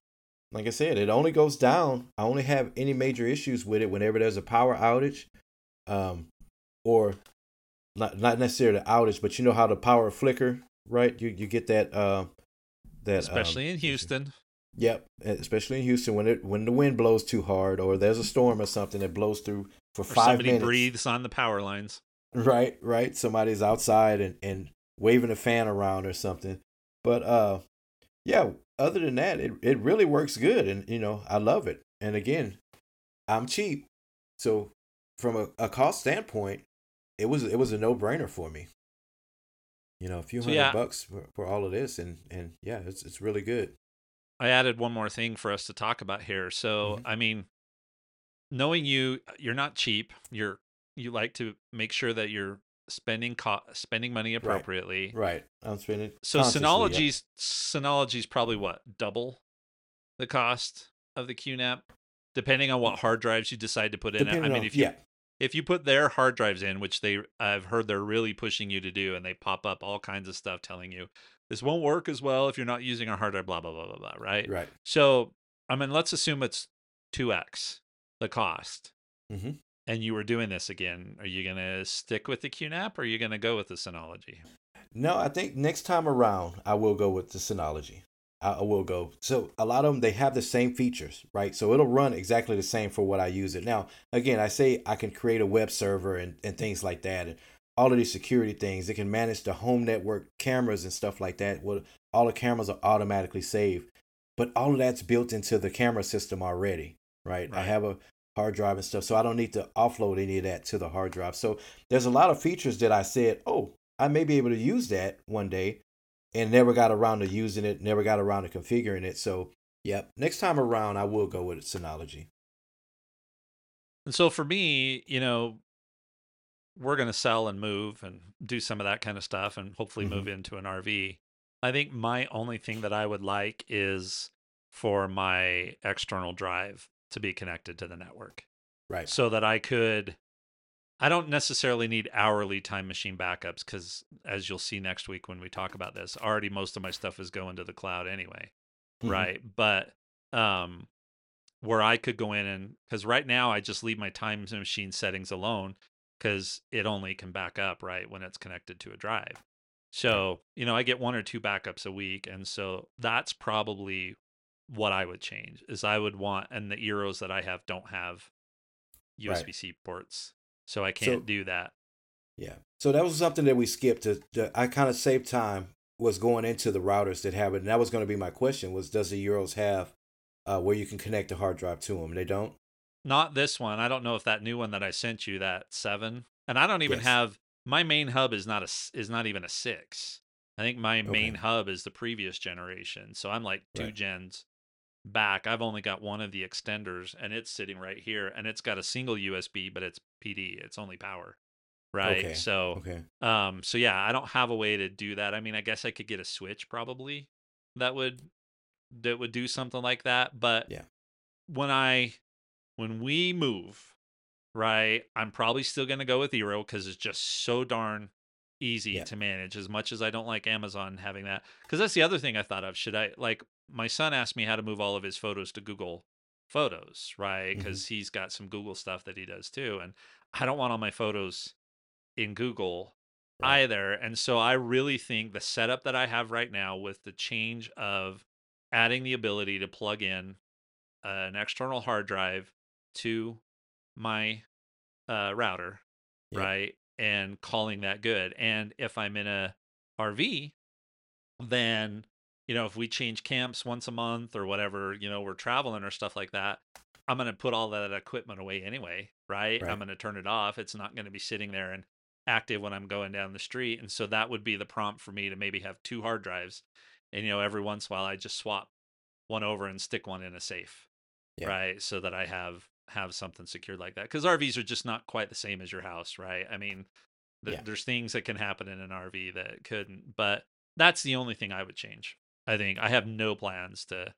Like I said, it only goes down. I only have any major issues with it whenever there's a power outage, um, or not not necessarily outage, but you know how the power flicker right? You you get that uh that especially um, in Houston. Yep, especially in Houston when it when the wind blows too hard or there's a storm or something that blows through for or five somebody minutes. Somebody breathes on the power lines. Right, right. Somebody's outside and and waving a fan around or something. But uh, yeah. Other than that, it it really works good, and you know I love it. And again, I'm cheap, so from a, a cost standpoint, it was it was a no brainer for me you know, a few so hundred yeah, bucks for, for all of this, and and yeah, it's it's really good. I added one more thing for us to talk about here. So, mm-hmm. I mean, knowing you, you're not cheap. You're you like to make sure that you're spending co- spending money appropriately. Right. I'm spending. So Synology's yeah. Synology's probably what double the cost of the QNAP, depending on what hard drives you decide to put in Depending. I mean, on, if you yeah if you put their hard drives in, which they I've heard they're really pushing you to do, and they pop up all kinds of stuff telling you this won't work as well if you're not using a hard drive, blah blah blah blah blah. Right. Right. So I mean, let's assume it's two x the cost. Mm-hmm. And you were doing this again. Are you gonna stick with the QNAP, or are you gonna go with the Synology? No, I think next time around I will go with the Synology. I will go. So a lot of them they have the same features, right? So it'll run exactly the same for what I use it. Now, again, I say I can create a web server and, and things like that and all of these security things. It can manage the home network cameras and stuff like that. Well, all the cameras are automatically saved. But all of that's built into the camera system already, right? right? I have a hard drive and stuff, so I don't need to offload any of that to the hard drive. So there's a lot of features that I said, oh, I may be able to use that one day, and never got around to using it, never got around to configuring it. So, yep, next time around, I will go with Synology. And so for me, you know, we're going to sell and move and do some of that kind of stuff and hopefully mm-hmm. move into an RV. I think my only thing that I would like is for my external drive to be connected to the network. Right. So that I could I don't necessarily need hourly time machine backups cuz as you'll see next week when we talk about this, already most of my stuff is going to the cloud anyway. Mm-hmm. Right? But um where I could go in and cuz right now I just leave my time machine settings alone because it only can back up right when it's connected to a drive. So, you know, I get one or two backups a week. And so that's probably what I would change is I would want, and the Eeros that I have don't have USB C right. ports. So I can't so, do that. Yeah. So that was something that we skipped to, to I kind of saved time was going into the routers that have it. And that was going to be my question was does the Eeros have uh, where you can connect a hard drive to them? They don't? Not this one. I don't know if that new one that I sent you, that seven, and I don't even yes. have my main hub is not a is not even a six. I think my okay. main hub is the previous generation, so I'm like two right. gens back. I've only got one of the extenders, and it's sitting right here, and it's got a single USB, but it's PD. It's only power, right? Okay. So, okay. um, so yeah, I don't have a way to do that. I mean, I guess I could get a switch probably that would that would do something like that, but yeah, when I when we move, right, I'm probably still going to go with Eero because it's just so darn easy yeah. to manage as much as I don't like Amazon having that. Because that's the other thing I thought of. Should I, like, my son asked me how to move all of his photos to Google Photos, right? Because mm-hmm. he's got some Google stuff that he does too. And I don't want all my photos in Google right. either. And so I really think the setup that I have right now with the change of adding the ability to plug in an external hard drive to my uh, router, yeah. right? And calling that good. And if I'm in a RV, then you know if we change camps once a month or whatever, you know we're traveling or stuff like that, I'm going to put all that equipment away anyway, right? right. I'm going to turn it off. It's not going to be sitting there and active when I'm going down the street. And so that would be the prompt for me to maybe have two hard drives. And, you know, every once in a while I just swap one over and stick one in a safe yeah. right? So that I have have something secured like that. Because RVs are just not quite the same as your house, right? I mean, th- yeah. there's things that can happen in an RV that couldn't, but that's the only thing I would change. I think I have no plans to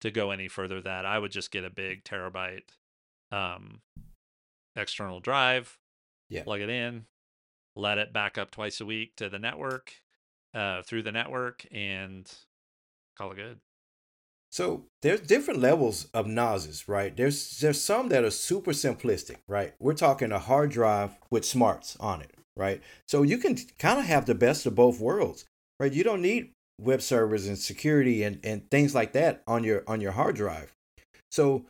to go any further. That I would just get a big terabyte um, external drive, yeah. plug it in, let it back up twice a week to the network, uh, through the network, and call it good. So there's different levels of NASes, right? There's there's some that are super simplistic, right? We're talking a hard drive with smarts on it, right? So you can kind of have the best of both worlds, right? You don't need web servers and security and, and things like that on your on your hard drive. So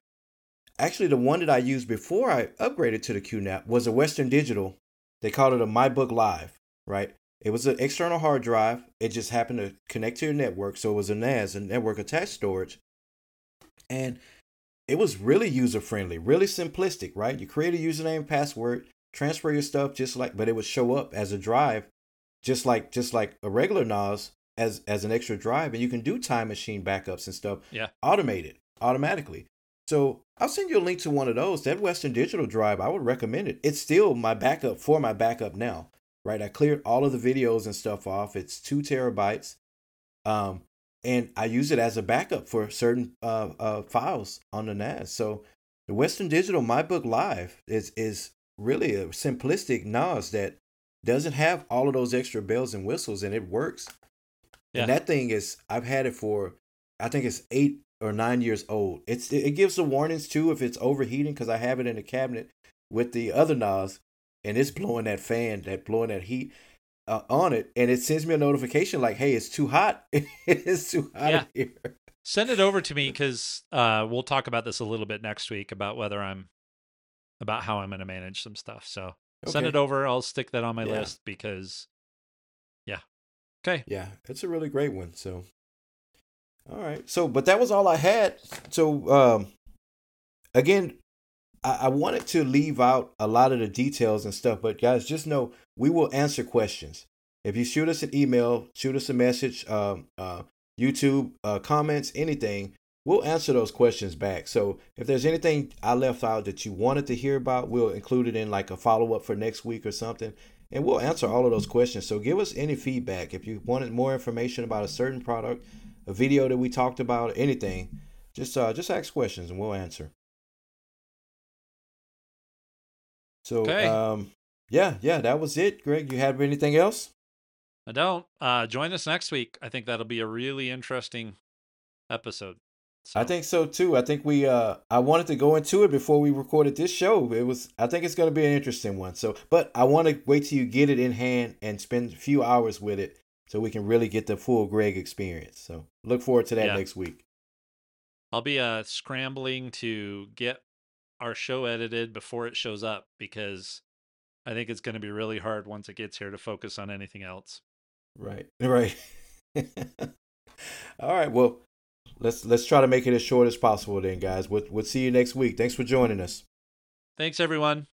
actually the one that I used before I upgraded to the QNAP was a Western Digital. They called it a MyBook Live, right? It was an external hard drive. It just happened to connect to your network. So it was a NAS, a network attached storage. And it was really user friendly, really simplistic, right? You create a username, password, transfer your stuff just like, but it would show up as a drive, just like just like a regular NAS as as an extra drive, and you can do time machine backups and stuff. Yeah, automated automatically. So I'll send you a link to one of those. That Western Digital drive, I would recommend it. It's still my backup for my backup now right? I cleared all of the videos and stuff off. It's two terabytes. Um, and I use it as a backup for certain uh, uh, files on the NAS. So the Western Digital MyBook Live is is really a simplistic NAS that doesn't have all of those extra bells and whistles, and it works. Yeah. And that thing is, I've had it for, I think it's eight or nine years old. It's it gives the warnings too if it's overheating because I have it in a cabinet with the other NAS and it's blowing that fan, that blowing that heat uh, on it, and it sends me a notification like, "Hey, it's too hot. it's too hot yeah. here." Send it over to me because uh, we'll talk about this a little bit next week about whether I'm about how I'm going to manage some stuff. So okay. send it over. I'll stick that on my yeah. list because, yeah, okay, yeah, it's a really great one. So All right. So, but that was all I had. So, um, again, I, I wanted to leave out a lot of the details and stuff, but guys, just know we will answer questions. If you shoot us an email, shoot us a message, um, uh, YouTube uh, comments, anything, we'll answer those questions back. So if there's anything I left out that you wanted to hear about, we'll include it in like a follow up for next week or something. And we'll answer all of those questions. So give us any feedback. If you wanted more information about a certain product, a video that we talked about, anything, just uh, just ask questions and we'll answer. So okay. um, yeah, yeah, that was it. Greg, you have anything else? I don't. Uh, join us next week. I think that'll be a really interesting episode. So. I think so too. I think we uh I wanted to go into it before we recorded this show. It was I think it's going to be an interesting one. So, but I want to wait till you get it in hand and spend a few hours with it so we can really get the full Greg experience. So, look forward to that yeah. next week. I'll be uh scrambling to get our show edited before it shows up because I think it's going to be really hard once it gets here to focus on anything else. Right. Right. All right. Well, let's let's try to make it as short as possible then, guys. We'll we'll see you next week. Thanks for joining us. Thanks everyone.